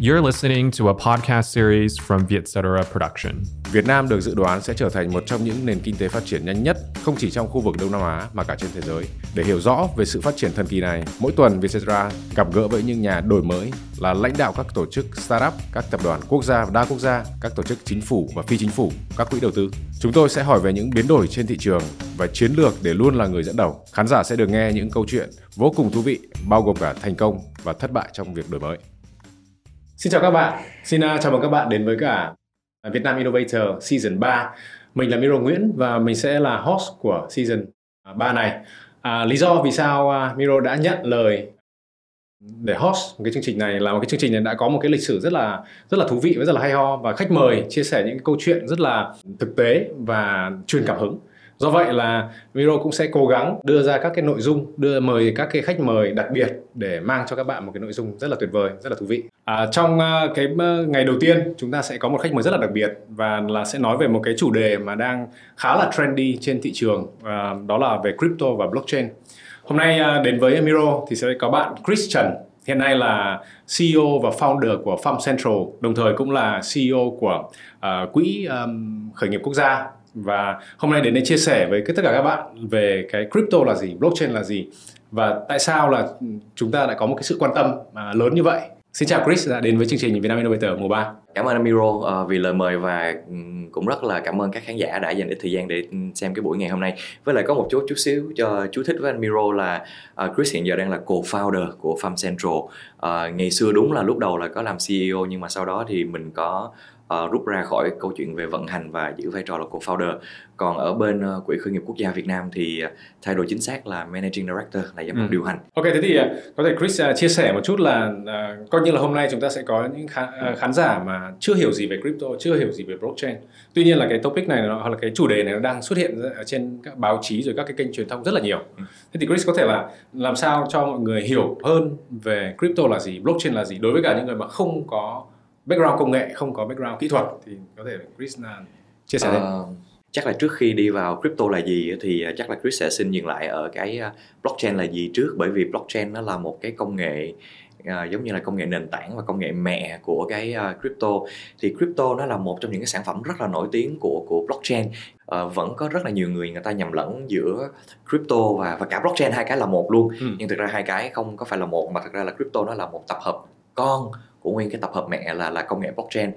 You're listening to a podcast series from Vietcetera Production. Việt Nam được dự đoán sẽ trở thành một trong những nền kinh tế phát triển nhanh nhất, không chỉ trong khu vực Đông Nam Á mà cả trên thế giới. Để hiểu rõ về sự phát triển thần kỳ này, mỗi tuần Vietcetera gặp gỡ với những nhà đổi mới là lãnh đạo các tổ chức startup, các tập đoàn quốc gia và đa quốc gia, các tổ chức chính phủ và phi chính phủ, các quỹ đầu tư. Chúng tôi sẽ hỏi về những biến đổi trên thị trường và chiến lược để luôn là người dẫn đầu. Khán giả sẽ được nghe những câu chuyện vô cùng thú vị, bao gồm cả thành công và thất bại trong việc đổi mới. Xin chào các bạn, xin uh, chào mừng các bạn đến với cả à, Việt Nam Innovator Season 3. Mình là Miro Nguyễn và mình sẽ là host của Season à, 3 này. À, lý do vì sao uh, Miro đã nhận lời để host một cái chương trình này là một cái chương trình này đã có một cái lịch sử rất là rất là thú vị và rất là hay ho và khách mời chia sẻ những câu chuyện rất là thực tế và truyền cảm hứng do vậy là Miro cũng sẽ cố gắng đưa ra các cái nội dung đưa mời các cái khách mời đặc biệt để mang cho các bạn một cái nội dung rất là tuyệt vời rất là thú vị. À, trong à, cái à, ngày đầu tiên chúng ta sẽ có một khách mời rất là đặc biệt và là sẽ nói về một cái chủ đề mà đang khá là trendy trên thị trường à, đó là về crypto và blockchain. Hôm nay à, đến với Miro thì sẽ có bạn Christian hiện nay là CEO và founder của Farm Central đồng thời cũng là CEO của uh, quỹ um, khởi nghiệp quốc gia và hôm nay đến đây chia sẻ với tất cả các bạn về cái crypto là gì, blockchain là gì và tại sao là chúng ta lại có một cái sự quan tâm à, lớn như vậy. Xin chào Chris đã đến với chương trình Việt Nam Innovator mùa 3. Cảm ơn Amiro ờ, vì lời mời và ừ, cũng rất là cảm ơn các khán giả đã dành ít thời gian để ừ, xem cái buổi ngày hôm nay. Với lại có một chút chút xíu cho chú thích với Amiro là ờ, Chris hiện giờ đang là co-founder của Farm Central. Ờ, ngày xưa đúng là lúc đầu là có làm CEO nhưng mà sau đó thì mình có uh, rút ra khỏi câu chuyện về vận hành và giữ vai trò là co-founder còn ở bên uh, quỹ khởi nghiệp quốc gia Việt Nam thì uh, thay đổi chính xác là managing director là giám đốc ừ. điều hành. Ok thế thì uh, có thể Chris uh, chia sẻ một chút là uh, coi như là hôm nay chúng ta sẽ có những khán, uh, khán giả mà chưa hiểu gì về crypto, chưa hiểu gì về blockchain. Tuy nhiên là cái topic này nó, hoặc là cái chủ đề này nó đang xuất hiện ở trên các báo chí rồi các cái kênh truyền thông rất là nhiều. Ừ. Thế thì Chris có thể là làm sao cho mọi người hiểu hơn về crypto là gì, blockchain là gì đối với cả những người mà không có background công nghệ không có background kỹ thuật thì có thể Chris là chia sẻ uh, chắc là trước khi đi vào crypto là gì thì à, chắc là Chris sẽ xin dừng lại ở cái à, blockchain là gì trước bởi vì blockchain nó là một cái công nghệ uh, giống như là công nghệ nền tảng và công nghệ mẹ của cái uh, crypto. Thì crypto nó là một trong những cái sản phẩm rất là nổi tiếng của của blockchain. Uh, vẫn có rất là nhiều người người ta nhầm lẫn giữa crypto và và cả blockchain hai cái là một luôn. Ừ. nhưng thực ra hai cái không có phải là một mà thực ra là crypto nó là một tập hợp con của nguyên cái tập hợp mẹ là là công nghệ blockchain.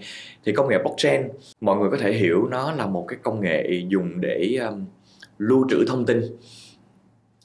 Thì công nghệ blockchain mọi người có thể hiểu nó là một cái công nghệ dùng để um, lưu trữ thông tin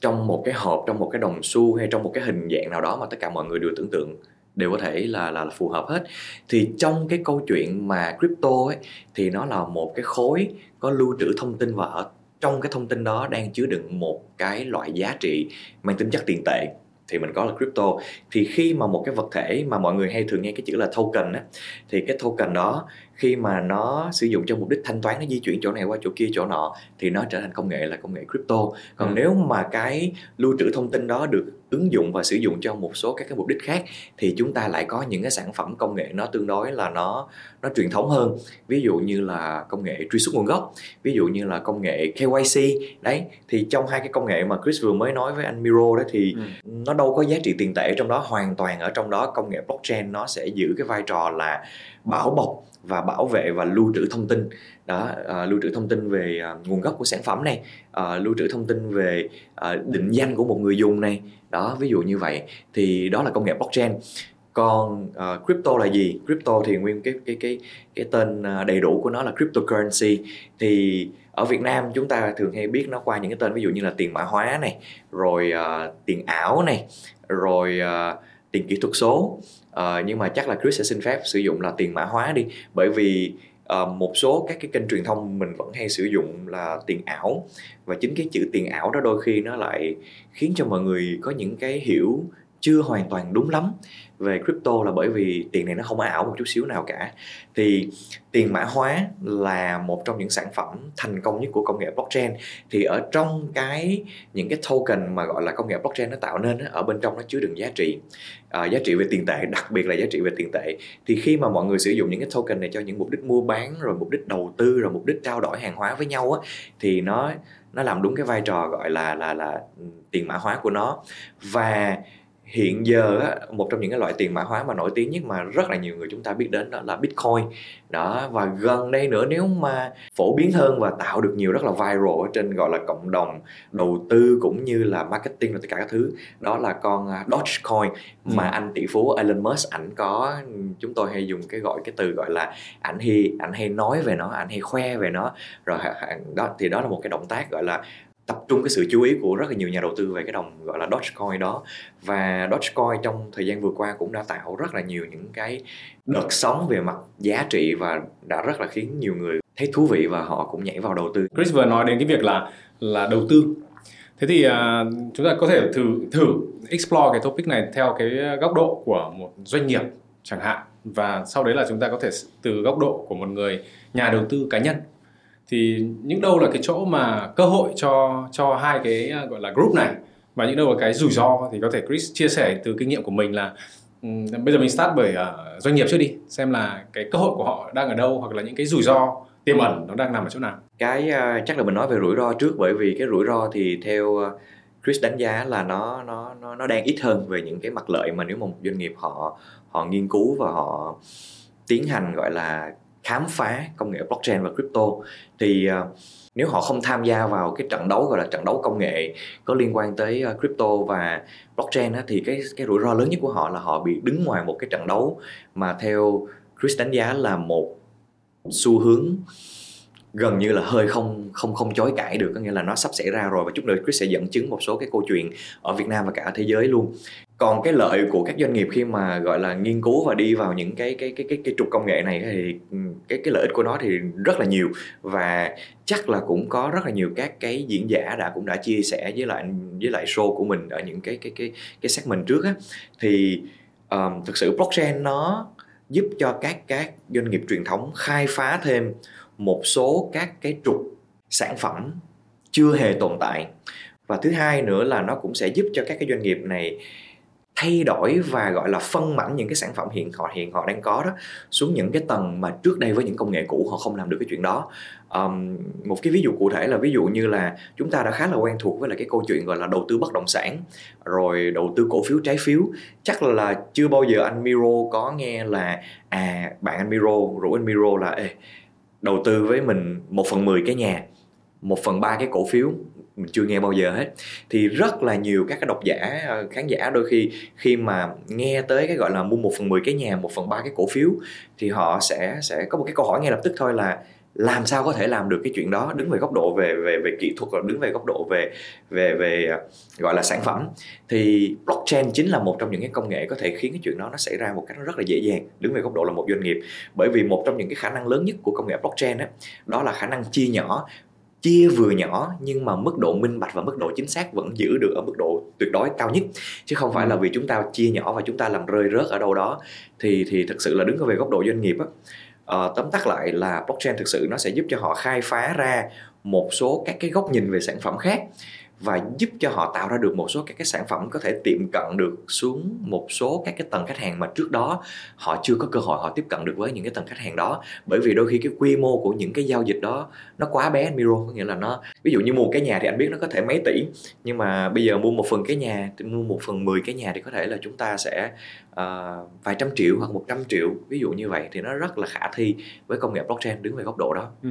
trong một cái hộp trong một cái đồng xu hay trong một cái hình dạng nào đó mà tất cả mọi người đều tưởng tượng đều có thể là là, là phù hợp hết. Thì trong cái câu chuyện mà crypto ấy thì nó là một cái khối có lưu trữ thông tin và ở trong cái thông tin đó đang chứa đựng một cái loại giá trị mang tính chất tiền tệ thì mình có là crypto thì khi mà một cái vật thể mà mọi người hay thường nghe cái chữ là token á thì cái token đó khi mà nó sử dụng cho mục đích thanh toán nó di chuyển chỗ này qua chỗ kia chỗ nọ thì nó trở thành công nghệ là công nghệ crypto còn ừ. nếu mà cái lưu trữ thông tin đó được ứng dụng và sử dụng cho một số các cái mục đích khác thì chúng ta lại có những cái sản phẩm công nghệ nó tương đối là nó nó truyền thống hơn. Ví dụ như là công nghệ truy xuất nguồn gốc ví dụ như là công nghệ KYC đấy thì trong hai cái công nghệ mà Chris vừa mới nói với anh Miro đó thì ừ. nó đâu có giá trị tiền tệ trong đó hoàn toàn ở trong đó. Công nghệ blockchain nó sẽ giữ cái vai trò là bảo bọc và bảo vệ và lưu trữ thông tin. Đó uh, lưu trữ thông tin về uh, nguồn gốc của sản phẩm này uh, lưu trữ thông tin về uh, định danh của một người dùng này. Đó ví dụ như vậy. Thì đó là công nghệ blockchain. Còn uh, crypto là gì? Crypto thì nguyên cái cái cái cái tên đầy đủ của nó là cryptocurrency. Thì ở Việt Nam chúng ta thường hay biết nó qua những cái tên ví dụ như là tiền mã hóa này rồi uh, tiền ảo này rồi uh, tiền kỹ thuật số uh, nhưng mà chắc là Chris sẽ xin phép sử dụng là tiền mã hóa đi. Bởi vì uh, một số các cái kênh truyền thông mình vẫn hay sử dụng là tiền ảo. Và chính cái chữ tiền ảo đó đôi khi nó lại khiến cho mọi người có những cái hiểu chưa hoàn toàn đúng lắm về crypto là bởi vì tiền này nó không ảo một chút xíu nào cả. Thì tiền mã hóa là một trong những sản phẩm thành công nhất của công nghệ blockchain. Thì ở trong cái những cái token mà gọi là công nghệ blockchain nó tạo nên ở bên trong nó chứa đựng giá trị à, giá trị về tiền tệ đặc biệt là giá trị về tiền tệ. Thì khi mà mọi người sử dụng những cái token này cho những mục đích mua bán rồi mục đích đầu tư rồi mục đích trao đổi hàng hóa với nhau á thì nó nó làm đúng cái vai trò gọi là là là ừ, tiền mã hóa của nó. Và hiện giờ á, một trong những cái loại tiền mã hóa mà nổi tiếng nhất mà rất là nhiều người chúng ta biết đến đó là Bitcoin. Đó và gần đây nữa nếu mà phổ biến hơn và tạo được nhiều rất là viral ở trên gọi là cộng đồng đầu tư cũng như là marketing và tất cả các thứ đó là con à, Dogecoin. Mà ừ. anh tỷ phú Elon Musk ảnh có chúng tôi hay dùng cái gọi cái từ gọi là ảnh hay ảnh hay nói về nó ảnh hay khoe về nó. Rồi đó thì đó là một cái động tác gọi là tập trung cái sự chú ý của rất là nhiều nhà đầu tư về cái đồng gọi là Dogecoin đó và Dogecoin trong thời gian vừa qua cũng đã tạo rất là nhiều những cái đợt sóng về mặt giá trị và đã rất là khiến nhiều người thấy thú vị và họ cũng nhảy vào đầu tư. Chris vừa nói đến cái việc là là đầu tư. Thế thì uh, chúng ta có thể thử thử explore cái topic này theo cái góc độ của một doanh nghiệp chẳng hạn và sau đấy là chúng ta có thể từ góc độ của một người nhà đầu tư cá nhân thì những đâu là cái chỗ mà cơ hội cho cho hai cái à, gọi là group này và những đâu là cái rủi ro thì có thể Chris chia sẻ từ kinh nghiệm của mình là um, bây giờ mình start bởi uh, doanh nghiệp trước đi xem là cái cơ hội của họ đang ở đâu hoặc là những cái rủi ro tiềm ẩn nó đang nằm ở chỗ nào. Cái uh, chắc là mình nói về rủi ro trước bởi vì cái rủi ro thì theo uh, Chris đánh giá là nó nó nó nó đang ít hơn về những cái mặt lợi mà nếu mà một doanh nghiệp họ họ nghiên cứu và họ tiến hành gọi là khám phá công nghệ blockchain và crypto thì uh, nếu họ không tham gia vào cái trận đấu gọi là trận đấu công nghệ có liên quan tới ờ, crypto và blockchain á, thì cái cái rủi ro lớn nhất của họ là họ bị đứng ngoài một cái trận đấu mà theo Chris đánh giá là một xu hướng gần như là hơi không không không chối cãi được. Có nghĩa là nó sắp xảy ra rồi và chút nữa Chris sẽ dẫn chứng một số cái câu chuyện ở Việt Nam và cả thế giới luôn. Còn cái lợi của các doanh nghiệp khi mà gọi là nghiên cứu và đi vào những cái cái cái cái cái trục công nghệ này thì ừ, cái cái lợi ích của nó thì rất là nhiều. Và chắc là cũng có rất là nhiều các cái diễn giả đã cũng đã chia sẻ với lại với lại show của mình ở những cái cái cái cái segment trước á. Thì um, thực sự blockchain nó giúp cho các các doanh nghiệp truyền thống khai phá thêm một số các cái trục sản phẩm chưa hề tồn tại. Và thứ hai nữa là nó cũng sẽ giúp cho các cái doanh nghiệp này thay đổi và gọi là phân mảnh những cái sản phẩm hiện họ hiện họ đang có đó xuống những cái tầng mà trước đây với những công nghệ cũ họ không làm được cái chuyện đó. Um, một cái ví dụ cụ thể là ví dụ như là chúng ta đã khá là quen thuộc với là cái câu chuyện gọi là đầu tư bất động sản rồi đầu tư cổ phiếu trái phiếu. Chắc là chưa bao giờ anh Miro có nghe là à bạn anh Miro rủ anh Miro là Ê, đầu tư với mình một phần mười cái nhà, một phần ba cái cổ phiếu, mình chưa nghe bao giờ hết. Thì rất là nhiều các cái độc giả ờ, khán giả đôi khi khi mà nghe tới cái gọi là mua một phần mười cái nhà, một phần ba cái cổ phiếu thì họ sẽ sẽ có một cái câu hỏi ngay lập tức thôi là làm sao có thể làm được cái chuyện đó? Đứng về góc độ về về về kỹ thuật và đứng về góc độ về về về ờ, gọi là sản phẩm. Thì blockchain chính là một trong những cái công nghệ có thể khiến cái chuyện đó nó xảy ra một cách rất là dễ dàng. Đứng về góc độ là một doanh nghiệp. Bởi vì một trong những cái khả năng lớn nhất của công nghệ blockchain đó, đó là khả năng chia nhỏ chia vừa nhỏ nhưng mà mức độ minh bạch và mức độ chính xác vẫn giữ được ở mức độ tuyệt đối cao nhất. Chứ không phải là ừ. vì chúng ta chia nhỏ và chúng ta làm rơi rớt ở đâu đó. Thì thì thực sự là đứng về góc độ doanh nghiệp á uh, tóm tắt lại là blockchain thực sự nó sẽ giúp cho họ khai phá ra một số các cái góc nhìn về sản phẩm khác và giúp cho họ tạo ra được một số các cái sản phẩm có thể tiệm cận được xuống một số các cái tầng khách hàng mà trước đó họ chưa có cơ hội họ tiếp cận được với những cái tầng khách hàng đó bởi vì đôi khi cái quy mô của những cái giao dịch đó nó quá bé miro có nghĩa là nó ví dụ như mua cái nhà thì anh biết nó có thể mấy tỷ nhưng mà bây giờ mua một phần cái nhà mua một phần 10 cái nhà thì có thể là chúng ta sẽ uh, vài trăm triệu hoặc một trăm triệu ví dụ như vậy thì nó rất là khả thi với công nghệ blockchain đứng về góc độ đó ừ.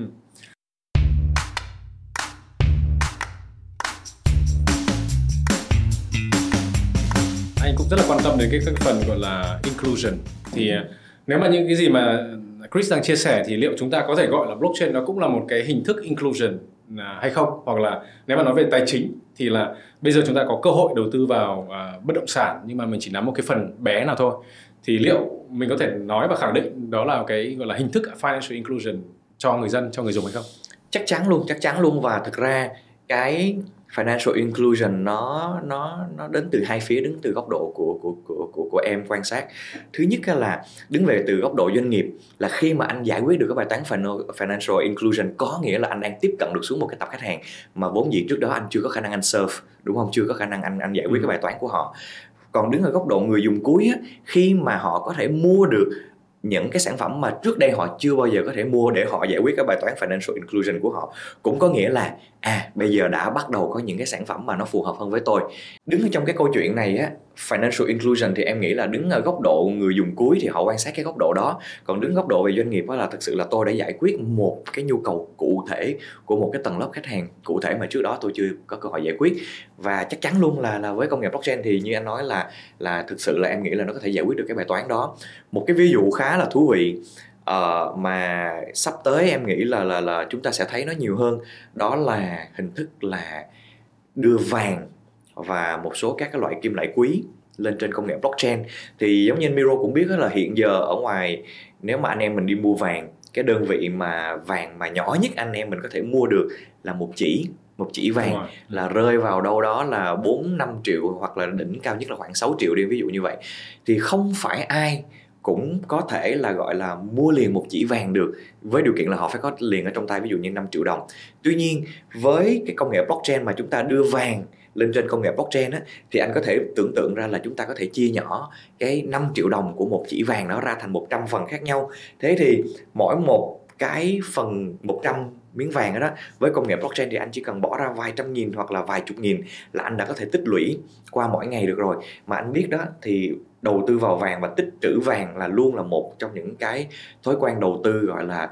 Rất là quan tâm đến cái, cái phần gọi là inclusion. Thì à, nếu mà những cái gì mà Chris đang chia sẻ thì liệu chúng ta có thể gọi là blockchain nó cũng là một cái hình thức inclusion à, hay không? Hoặc là nếu mà nói về tài chính thì là bây giờ chúng ta có cơ hội đầu tư vào uh, bất động sản nhưng mà mình chỉ nắm một cái phần bé nào thôi. Thì liệu mình có thể nói và khẳng định đó là cái gọi là hình thức financial inclusion cho người dân cho người dùng hay không? Chắc chắn luôn chắc chắn luôn. Và thực ra cái financial inclusion nó nó nó đến từ hai phía đứng từ góc độ của của của của, của em quan sát. Thứ nhất là đứng về từ góc độ doanh nghiệp là khi mà anh giải quyết được cái bài toán financial inclusion có nghĩa là anh đang tiếp cận được xuống một cái tập khách hàng mà vốn dĩ trước đó anh chưa có khả năng anh serve đúng không? Chưa có khả năng anh anh giải quyết cái bài toán của họ. Còn đứng ở góc độ người dùng cuối á, khi mà họ có thể mua được những cái sản phẩm mà trước đây họ chưa bao giờ có thể mua để họ giải quyết cái bài toán financial inclusion của họ cũng có nghĩa là à bây giờ đã bắt đầu có những cái sản phẩm mà nó phù hợp hơn với tôi. Đứng ở trong cái câu chuyện này á, financial inclusion thì em nghĩ là đứng ở góc độ người dùng cuối thì họ quan sát cái góc độ đó. Còn đứng góc độ về doanh nghiệp đó là thực sự là tôi đã giải quyết một cái nhu cầu cụ thể của một cái tầng lớp khách hàng cụ thể mà trước đó tôi chưa có cơ hội giải quyết. Và chắc chắn luôn là là với công nghệ blockchain thì như anh nói là là thực sự là em nghĩ là nó có thể giải quyết được cái bài toán đó. Một cái ví dụ khá là thú vị uh, mà sắp tới em nghĩ là là là chúng ta sẽ thấy nó nhiều hơn. Đó là hình thức là đưa vàng và một số các cái loại kim loại quý lên trên công nghệ blockchain. Thì giống như anh Miro cũng biết là hiện giờ ở ngoài nếu mà anh em mình đi mua vàng cái đơn vị mà vàng mà nhỏ nhất anh em mình có thể mua được là một chỉ một chỉ vàng. là rơi vào đâu đó là 4 5 triệu hoặc là đỉnh cao nhất là khoảng 6 triệu đi ví dụ như vậy. Thì không phải ai cũng có thể là gọi là mua liền một chỉ vàng được với điều kiện là họ phải có liền ở trong tay ví dụ như 5 triệu đồng. Tuy nhiên với cái công nghệ blockchain mà chúng ta đưa vàng lên trên công nghệ blockchain á, thì anh có thể tưởng tượng ra là chúng ta có thể chia nhỏ cái 5 triệu đồng của một chỉ vàng đó ra thành 100 phần khác nhau. Thế thì mỗi một cái phần 100 miếng vàng đó với công nghệ blockchain thì anh chỉ cần bỏ ra vài trăm nghìn hoặc là vài chục nghìn là anh đã có thể tích lũy qua mỗi ngày được rồi mà anh biết đó thì đầu tư vào vàng và tích trữ vàng là luôn là một trong những cái thói quen đầu tư gọi là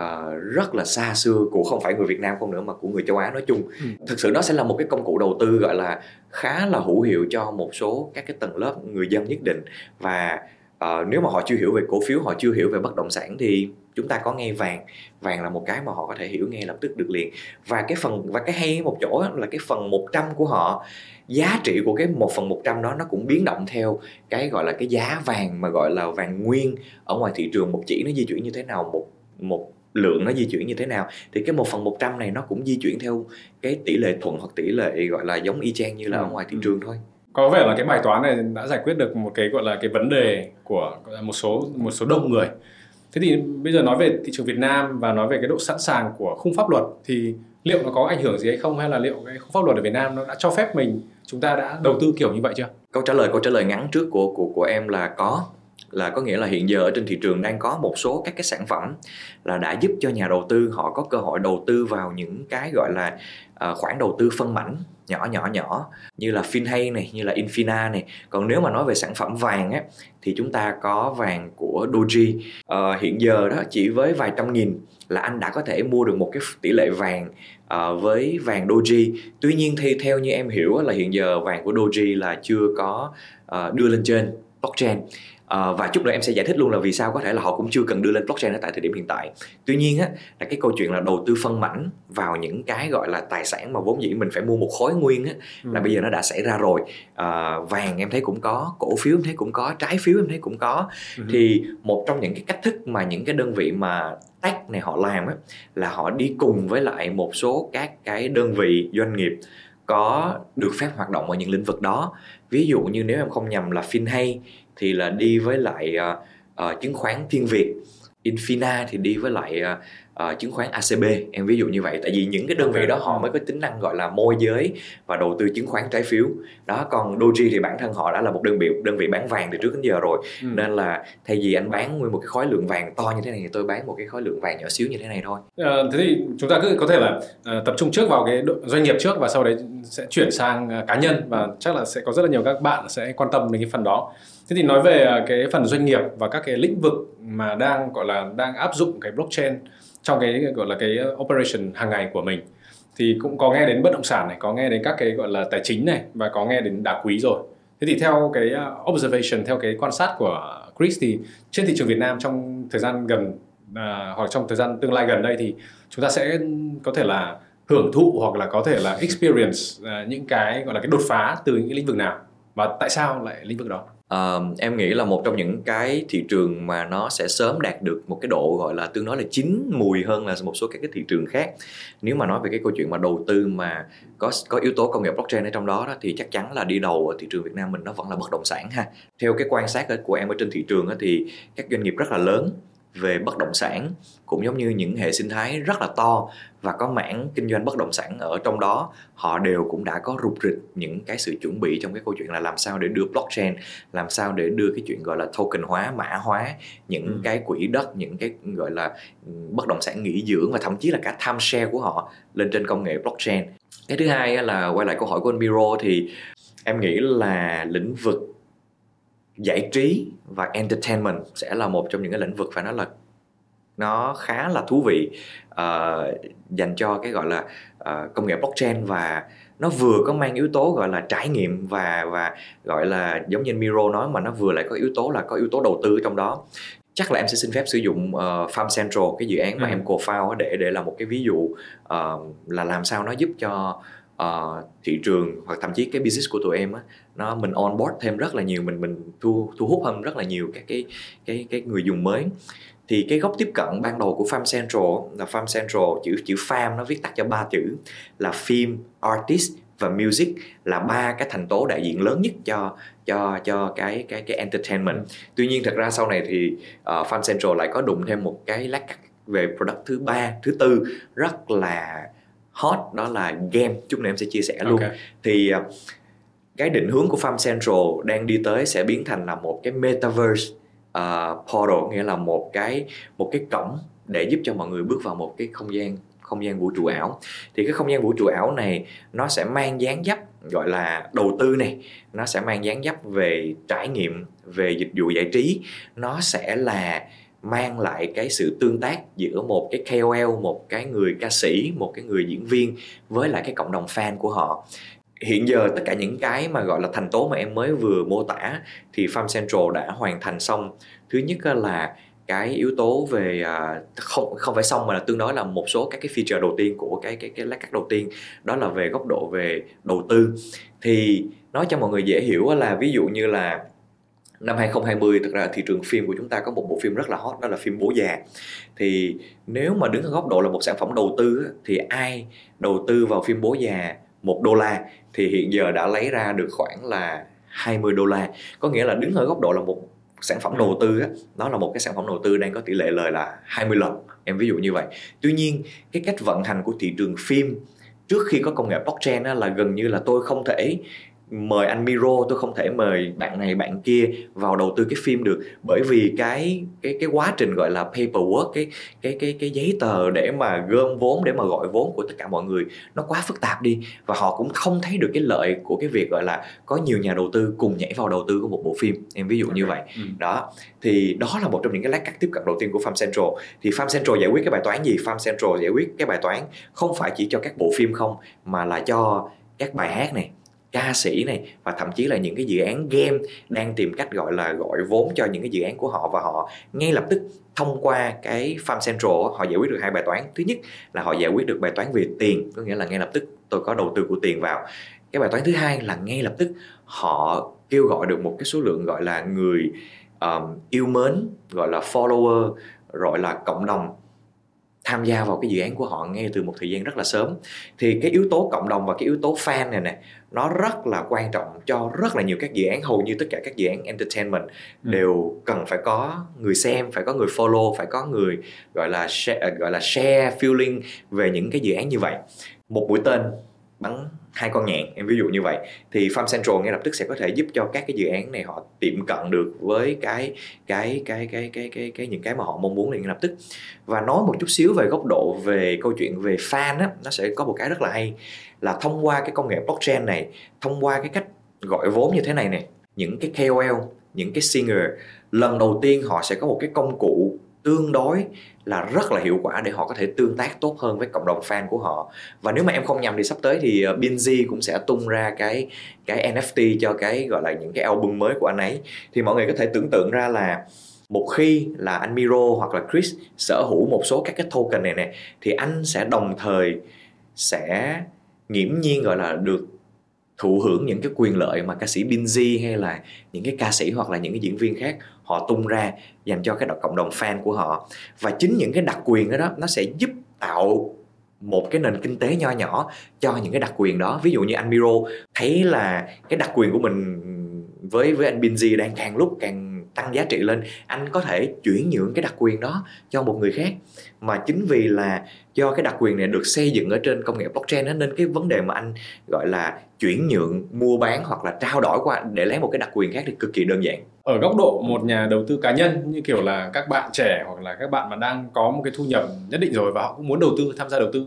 uh, rất là xa xưa của không phải người Việt Nam không nữa mà của người châu Á nói chung. Ừ. Thực sự nó sẽ là một cái công cụ đầu tư gọi là khá là hữu hiệu cho một số các cái tầng lớp người dân nhất định và uh, nếu mà họ chưa hiểu về cổ phiếu họ chưa hiểu về bất động sản thì chúng ta có ngay vàng. Vàng là một cái mà họ có thể hiểu ngay lập tức được liền. Và cái phần và cái hay một chỗ là cái phần 100 của họ giá trị của cái một phần 100 đó nó cũng biến động theo cái gọi là cái giá vàng mà gọi là vàng nguyên ở ngoài thị trường. Một chỉ nó di chuyển như thế nào một một lượng nó di chuyển như thế nào thì cái một phần 100 này nó cũng di chuyển theo cái tỷ lệ thuận hoặc tỷ lệ gọi là giống y chang như là ở ừ, ngoài thị ừ. trường thôi có vẻ là cái bài toán này đã giải quyết được một cái, gọi là, cái vấn đề của một số một số đông người. Thế thì bây giờ nói về thị trường Việt Nam và nói về cái độ sẵn sàng của khung pháp luật thì liệu nó có ảnh hưởng gì hay không? Hay là liệu cái khung pháp luật ở Việt Nam nó đã cho phép mình, chúng ta đã đầu tư kiểu như vậy chưa? Câu trả lời, câu trả lời ngắn trước của của của em là có là có nghĩa là hiện giờ ở trên thị trường đang có một số các cái sản phẩm là đã giúp cho nhà đầu tư họ có cơ hội đầu tư vào những cái gọi là uh, khoản đầu tư phân mảnh nhỏ nhỏ nhỏ như là Finhay này như là Infina này. Còn nếu mà nói về sản phẩm vàng á thì chúng ta có vàng của Doji. Uh, hiện giờ đó chỉ với vài trăm nghìn là anh đã có thể mua được một cái tỷ lệ vàng uh, với vàng Doji. Tuy nhiên thì theo như em hiểu là hiện giờ vàng của Doji là chưa có uh, đưa lên trên blockchain Uh, và chút nữa em sẽ giải thích luôn là vì sao có thể là họ cũng chưa cần đưa lên blockchain ở tại thời điểm hiện tại tuy nhiên á là cái câu chuyện là đầu tư phân mảnh vào những cái gọi là tài sản mà vốn dĩ mình phải mua một khối nguyên á ừ. là bây giờ nó đã xảy ra rồi uh, vàng em thấy cũng có cổ phiếu em thấy cũng có trái phiếu em thấy cũng có ừ. thì một trong những cái cách thức mà những cái đơn vị mà tech này họ làm á là họ đi cùng với lại một số các cái đơn vị doanh nghiệp có được phép hoạt động ở những lĩnh vực đó ví dụ như nếu em không nhầm là FinHay thì là đi với lại uh, uh, chứng khoán Thiên Việt. Infina thì đi với lại uh, uh, chứng khoán ACB em ví dụ như vậy. Tại vì những cái đơn vị đó họ mới có tính năng gọi là môi giới và đầu tư chứng khoán trái phiếu. Đó còn Doji thì bản thân họ đã là một đơn vị đơn vị bán vàng từ trước đến giờ rồi. Ừ. nên là thay vì anh bán nguyên một cái khối lượng vàng to như thế này thì tôi bán một cái khối lượng vàng nhỏ xíu như thế này thôi. À, thế thì chúng ta cứ có thể là uh, tập trung trước vào cái doanh nghiệp trước và sau đấy sẽ chuyển sang uh, cá nhân và chắc là sẽ có rất là nhiều các bạn sẽ quan tâm đến cái phần đó. Thế thì nói về cái phần doanh nghiệp và các cái lĩnh vực mà đang gọi là đang áp dụng cái blockchain trong cái gọi là cái ờ, operation hàng ngày của mình. Thì cũng có nghe đến bất động sản này có nghe đến các cái gọi là tài chính này và có nghe đến đá quý rồi. Thế thì theo cái ờ, observation theo cái quan sát của Chris thì trên thị trường Việt Nam trong thời gian gần à, hoặc trong thời gian tương lai gần đây thì chúng ta sẽ có thể là hưởng thụ hoặc là có thể là experience à, những cái gọi là cái đột phá từ những cái lĩnh vực nào và tại sao lại lĩnh vực đó? Uh, em nghĩ là một trong những cái thị trường mà nó sẽ sớm đạt được một cái độ gọi là tương đối là chín mùi hơn là một số các cái thị trường khác. Nếu mà nói về cái câu chuyện mà đầu tư mà có có yếu tố công nghệ blockchain ở trong đó, đó thì chắc chắn là đi đầu ở thị trường Việt Nam mình nó vẫn là bất động sản ha. Theo cái quan sát của em ở trên thị trường thì các doanh nghiệp rất là lớn về bất động sản cũng giống như những hệ sinh thái rất là to và có mảng kinh doanh bất động sản ở trong đó họ đều cũng đã có rục rịch những cái sự chuẩn bị trong cái câu chuyện là làm sao để đưa blockchain làm sao để đưa cái chuyện gọi là token hóa mã hóa những ừ. cái quỹ đất những cái gọi là ừ, bất động sản nghỉ dưỡng và thậm chí là cả time share của họ lên trên công nghệ blockchain cái thứ hai là quay lại câu hỏi của anh Miro thì em nghĩ là lĩnh vực giải trí và entertainment sẽ là một trong những cái lĩnh vực phải nói là nó khá là thú vị uh, dành cho cái gọi là uh, công nghệ blockchain và nó vừa có mang yếu tố gọi là trải nghiệm và và gọi là giống như Miro nói mà nó vừa lại có yếu tố là có yếu tố đầu tư trong đó chắc là em sẽ xin phép sử dụng uh, Farm Central cái dự án mà ừ. em co-found để để là một cái ví dụ uh, là làm sao nó giúp cho uh, thị trường hoặc thậm chí cái business của tụi em á nó mình on board thêm rất là nhiều mình mình thu thu hút hơn rất là nhiều các cái cái cái người dùng mới thì cái góc tiếp cận ban đầu của Farm Central là Farm Central chữ chữ farm nó viết tắt cho ba chữ là phim, artist và music là ba cái thành tố đại diện lớn nhất cho cho cho cái cái cái entertainment. Tuy nhiên thật ra sau này thì uh, Farm Central lại có đụng thêm một cái lát cắt về product thứ ba, thứ tư rất là hot đó là game. Chút nữa em sẽ chia sẻ luôn. Okay. Thì uh, cái định hướng của Farm Central đang đi tới sẽ biến thành là một cái metaverse uh, portal nghĩa là một cái một cái cổng để giúp cho mọi người bước vào một cái không gian không gian vũ trụ ảo. Thì cái không gian vũ trụ ảo này nó sẽ mang dáng dấp gọi là đầu tư này nó sẽ mang dáng dấp về trải nghiệm về dịch vụ giải trí. Nó sẽ là mang lại cái sự tương tác giữa một cái KOL, một cái người ca sĩ, một cái người diễn viên với lại cái cộng đồng fan của họ hiện giờ tất cả những cái mà gọi là thành tố mà em mới vừa mô tả thì Farm Central đã hoàn thành xong. Thứ nhất ờ, là cái yếu tố về à, không không phải xong mà là tương đối là một số các cái feature đầu tiên của cái cái cái lát cắt đầu tiên, đó là về góc độ về đầu tư. Thì nói cho mọi người dễ hiểu ờ, là ví dụ như là năm 2020 thực ra thị trường phim của chúng ta có một bộ phim rất là hot, đó là phim Bố già. Thì nếu mà đứng ở góc độ là một sản phẩm đầu tư thì ai đầu tư vào phim Bố già? Một đô la thì hiện giờ đã lấy ra được khoảng là 20 đô la. Có nghĩa là đứng ở góc độ là một sản phẩm đầu tư á, đó là một cái sản phẩm đầu tư đang có tỷ lệ lời là 20 lần em ví dụ như vậy. Tuy nhiên cái cách vận hành của thị trường phim trước khi có công nghệ blockchain á, là gần như là tôi không thể mời anh Miro tôi không thể mời bạn này bạn kia vào đầu tư cái phim được. Bởi vì cái cái cái quá trình gọi là paperwork cái cái cái cái giấy tờ để mà gom vốn để mà gọi vốn của tất cả mọi người nó quá phức tạp đi. Và họ cũng không thấy được cái lợi của cái việc gọi là có nhiều nhà đầu tư cùng nhảy vào đầu tư của một bộ phim. Em ví dụ như vậy. Ừ. đó. Thì đó là một trong những cái lát cắt tiếp cận đầu tiên của Farm Central. Thì Farm Central giải quyết cái bài toán gì? Farm Central giải quyết cái bài toán không phải chỉ cho các bộ phim không mà là cho các bài hát này ca sĩ này và thậm chí là những cái dự án game đang tìm cách gọi là gọi vốn cho những cái dự án của họ và họ ngay lập tức thông qua cái Farm Central họ giải quyết được hai bài toán. Thứ nhất là họ giải quyết được bài toán về tiền có nghĩa là ngay lập tức tôi có đầu tư của tiền vào. Cái bài toán thứ hai là ngay lập tức họ kêu gọi được một cái số lượng gọi là người um, yêu mến gọi là follower gọi là cộng đồng tham gia vào cái dự án của họ ngay từ một thời gian rất là sớm. Thì cái yếu tố cộng đồng và cái yếu tố fan này nè nó rất là quan trọng cho rất là nhiều các dự án. Hầu như tất cả các dự án entertainment ừ. đều cần phải có người xem phải có người follow phải có người gọi là share, gọi là share feeling về những cái dự án như vậy. Một mũi tên bắn hai con nhạn em ví dụ như vậy. Thì Farm Central ngay lập tức sẽ có thể giúp cho các cái dự án này họ tiệm cận được với cái cái cái cái cái cái, cái những cái mà họ mong muốn ngay lập tức. Và nói một chút xíu về góc độ về câu chuyện về fan á nó sẽ có một cái rất là hay là thông qua cái công nghệ blockchain này thông qua cái cách gọi vốn như thế này này những cái KOL những cái singer lần đầu tiên họ sẽ có một cái công cụ tương đối là rất là hiệu quả để họ có thể tương tác tốt hơn với cộng đồng fan của họ. Và nếu mà em không nhầm thì sắp tới thì ờ, Binz cũng sẽ tung ra cái cái NFT cho cái gọi là những cái album mới của anh ấy. Thì mọi người có thể tưởng tượng ra là một khi là anh Miro hoặc là Chris sở hữu một số các cái token này nè thì anh sẽ đồng thời sẽ nghiễm nhiên gọi là được thụ hưởng những cái quyền lợi mà ca sĩ Binz hay là những cái ca sĩ hoặc là những cái diễn viên khác họ tung ra dành cho cái cộng đồng fan của họ. Và chính những cái đặc quyền đó, đó nó sẽ giúp tạo một cái nền kinh tế nho nhỏ cho những cái đặc quyền đó. Ví dụ như anh Miro thấy là cái đặc quyền của mình với với anh Binz đang càng lúc càng tăng giá trị lên anh có thể chuyển nhượng cái đặc quyền đó cho một người khác. Mà chính vì là do cái đặc quyền này được xây dựng ở trên công nghệ blockchain đó, nên cái vấn đề mà anh gọi là chuyển nhượng mua bán hoặc là trao đổi qua để lấy một cái đặc quyền khác thì cực kỳ đơn giản. Ở góc độ một nhà đầu tư cá nhân như kiểu là các bạn trẻ hoặc là các bạn mà đang có một cái thu nhập nhất định rồi và họ cũng muốn đầu tư tham gia đầu tư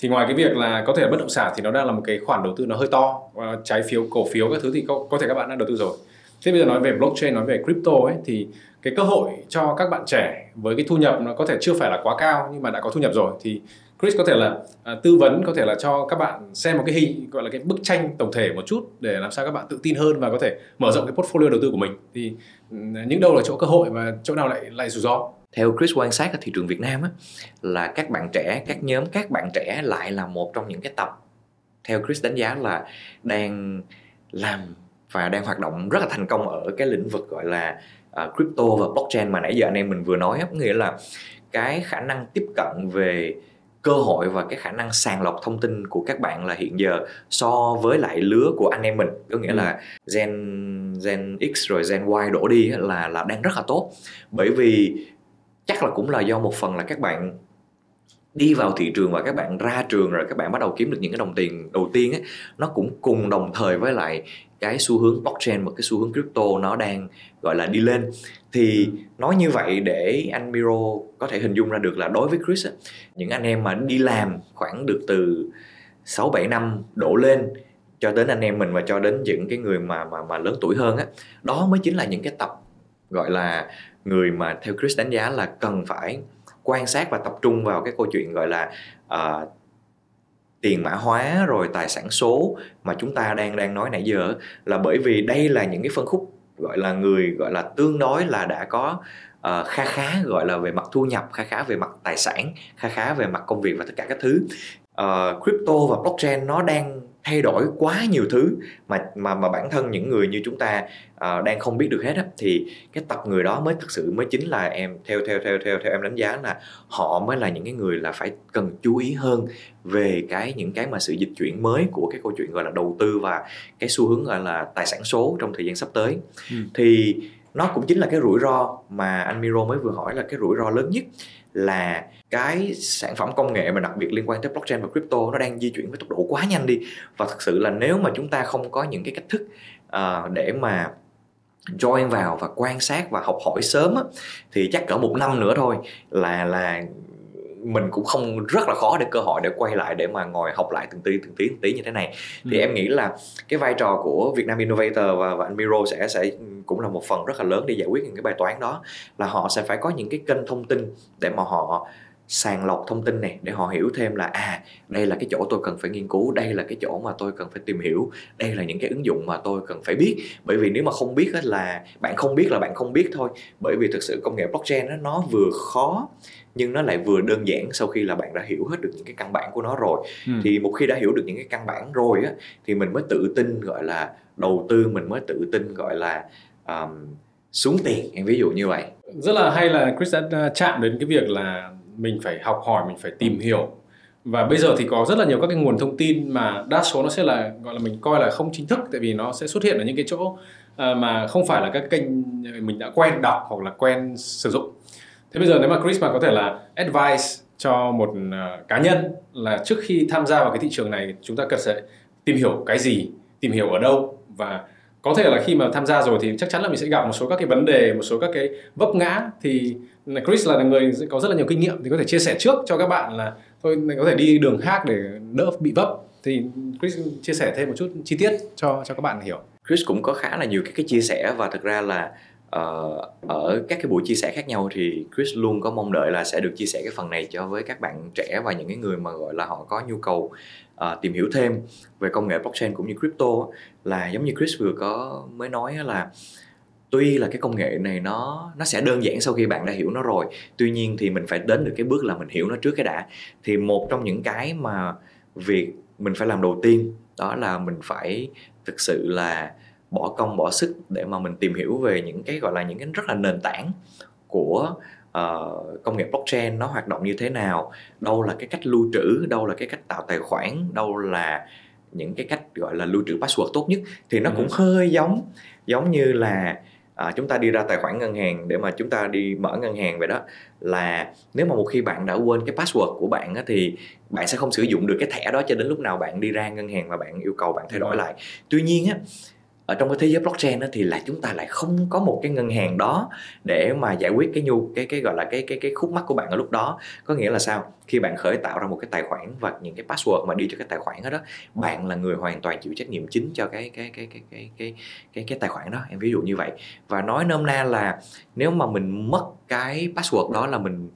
thì ngoài cái việc là có thể là bất động sản thì nó đang là một cái khoản đầu tư nó hơi to trái phiếu cổ phiếu các thứ thì có, có thể các bạn đã đầu tư rồi thế bây giờ nói về blockchain nói về crypto ấy thì cái cơ hội cho các bạn trẻ với cái thu nhập nó có thể chưa phải là quá cao nhưng mà đã có thu nhập rồi thì Chris có thể là à, tư vấn có thể là cho các bạn xem một cái hình gọi là cái bức tranh tổng thể một chút để làm sao các bạn tự tin hơn và có thể mở rộng cái portfolio đầu tư của mình. Thì ừ, những đâu là chỗ cơ hội và chỗ nào lại lại rủi ro? Theo Chris quan sát ở thị trường Việt Nam á, là các bạn trẻ các nhóm các bạn trẻ lại là một trong những cái tập theo Chris đánh giá là đang làm và đang hoạt động rất là thành công ở cái lĩnh vực gọi là uh, crypto và blockchain mà nãy giờ anh em mình vừa nói nghĩa là cái khả năng tiếp cận về cơ hội và cái khả năng sàng lọc thông tin của các bạn là hiện giờ so với lại lứa của anh em mình có nghĩa ừ. là gen gen x rồi gen y đổ đi là là đang rất là tốt bởi vì chắc là cũng là do một phần là các bạn đi vào thị trường và các bạn ra trường rồi các bạn bắt đầu kiếm được những cái đồng tiền đầu tiên ấy, nó cũng cùng đồng thời với lại cái xu hướng blockchain và cái xu hướng crypto nó đang gọi là đi lên. Thì nói như vậy để anh Miro có thể hình dung ra được là đối với Chris á, những anh em mà đi làm khoảng được từ 6 7 năm đổ lên cho đến anh em mình và cho đến những cái người mà mà mà lớn tuổi hơn á đó mới chính là những cái tập gọi là người mà theo Chris đánh giá là cần phải quan sát và tập trung vào cái câu chuyện gọi là uh, tiền mã hóa rồi tài sản số mà chúng ta đang đang nói nãy giờ là bởi vì đây là những cái phân khúc gọi là người gọi là tương đối là đã có uh, kha khá gọi là về mặt thu nhập kha khá về mặt tài sản kha khá về mặt công việc và tất cả các thứ. Uh, crypto và blockchain nó đang thay đổi quá nhiều thứ mà mà mà bản thân những người như chúng ta uh, đang không biết được hết á thì cái tập người đó mới thực sự mới chính là em theo theo theo theo theo em đánh giá là họ mới là những cái người là phải cần chú ý hơn về cái những cái mà sự dịch chuyển mới của cái câu chuyện gọi là đầu tư và cái xu hướng gọi là tài sản số trong thời gian sắp tới ừ. thì nó cũng chính là cái rủi ro mà anh Miro mới vừa hỏi là cái rủi ro lớn nhất là cái sản phẩm công nghệ mà đặc biệt liên quan tới blockchain và crypto nó đang di chuyển với tốc độ quá nhanh đi. Và thật sự là nếu mà chúng ta không có những cái cách thức uh, để mà join vào và quan sát và học hỏi sớm á, thì chắc cỡ một năm nữa thôi là là mình cũng không rất là khó để cơ hội để quay lại để mà ngồi học lại từng tí từng tí từng tí như thế này. Thì ừ. em nghĩ là cái vai trò của Việt Nam Innovator và, và anh Miro sẽ sẽ cũng là một phần rất là lớn để giải quyết những cái bài toán đó là họ sẽ phải có những cái kênh thông tin để mà họ sàng lọc thông tin này để họ hiểu thêm là à đây là cái chỗ tôi cần phải nghiên cứu đây là cái chỗ mà tôi cần phải tìm hiểu đây là những cái ứng dụng mà tôi cần phải biết. Bởi vì nếu mà không biết là bạn không biết là bạn không biết thôi. Bởi vì thực sự công nghệ blockchain đó, nó vừa khó nhưng nó lại vừa đơn giản sau khi là bạn đã hiểu hết được những cái căn bản của nó rồi. Ừ. thì một khi đã hiểu được những cái căn bản rồi á thì mình mới tự tin gọi là đầu tư mình mới tự tin gọi là um, xuống tiền em ví dụ như vậy. Rất là hay là Chris đã chạm đến cái việc là mình phải học hỏi mình phải tìm hiểu. Và bây giờ thì có rất là nhiều các cái nguồn thông tin mà đa số nó sẽ là gọi là mình coi là không chính thức tại vì nó sẽ xuất hiện ở những cái chỗ à, mà không phải là các kênh mình đã quen đọc hoặc là quen sử dụng thế bây giờ nếu mà Chris mà có thể là advice cho một uh, cá nhân là trước khi tham gia vào cái thị trường này chúng ta cần sẽ tìm hiểu cái gì tìm hiểu ở đâu? Và có thể là khi mà tham gia rồi thì chắc chắn là mình sẽ gặp một số các cái vấn đề một số các cái vấp ngã. Thì Chris là người có rất là nhiều kinh nghiệm thì có thể chia sẻ trước cho các bạn là thôi có thể đi đường khác để đỡ bị vấp. Thì Chris chia sẻ thêm một chút chi tiết cho cho các bạn hiểu. Chris cũng có khá là nhiều các cái chia sẻ và thực ra là uh, ở các cái buổi chia sẻ khác nhau thì Chris luôn có mong đợi là sẽ được chia sẻ cái phần này cho với các bạn trẻ và những cái người mà gọi là họ có nhu cầu uh, tìm hiểu thêm về công nghệ blockchain cũng như crypto là giống như Chris vừa có mới nói là tuy là cái công nghệ này nó nó sẽ đơn giản sau khi bạn đã hiểu nó rồi tuy nhiên thì mình phải đến được cái bước là mình hiểu nó trước cái đã. Thì một trong những cái mà việc mình phải làm đầu tiên đó là mình phải thực sự là bỏ công bỏ sức để mà mình tìm hiểu về những cái gọi là những cái rất là nền tảng của uh, công nghệ blockchain nó hoạt động như thế nào đâu là cái cách lưu trữ đâu là cái cách tạo tài khoản đâu là những cái cách gọi là lưu trữ password tốt nhất thì nó ừ. cũng hơi giống giống như là à, chúng ta đi ra tài khoản ngân hàng để mà chúng ta đi mở ngân hàng vậy đó là nếu mà một khi bạn đã quên cái password của bạn á, thì bạn sẽ không sử dụng được cái thẻ đó cho đến lúc nào bạn đi ra ngân hàng và bạn yêu cầu bạn thay đổi lại tuy nhiên á ở trong cái thế giới blockchain đó thì là chúng ta lại không có một cái ngân hàng đó để mà giải quyết cái nhu cái cái gọi là cái cái cái khúc mắc của bạn ở lúc đó. Có nghĩa là sao? Khi bạn khởi tạo ra một cái tài khoản và những cái password mà đi cho cái tài khoản đó, đó bạn là người hoàn toàn chịu trách nhiệm chính cho cái cái cái cái cái cái cái, cái tài khoản đó. Em ví dụ như vậy. Và nói nôm na là nếu mà mình mất cái password đó là mình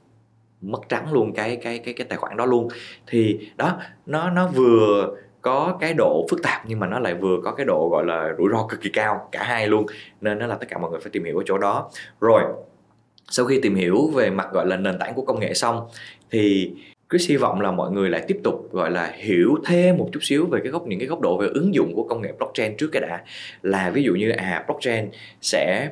mất trắng luôn cái cái cái cái tài khoản đó luôn. Thì đó nó nó vừa có cái độ phức tạp nhưng mà nó lại vừa có cái độ gọi là rủi ro cực kỳ cao, cả hai luôn. Nên nó là tất cả mọi người phải tìm hiểu ở chỗ đó. Rồi, sau khi tìm hiểu về mặt gọi là nền tảng của công nghệ xong, thì Chris hy vọng là mọi người lại tiếp tục gọi là hiểu thêm một chút xíu về cái góc, những cái góc độ về ứng dụng của công nghệ blockchain trước cái đã. Là ví dụ như à blockchain sẽ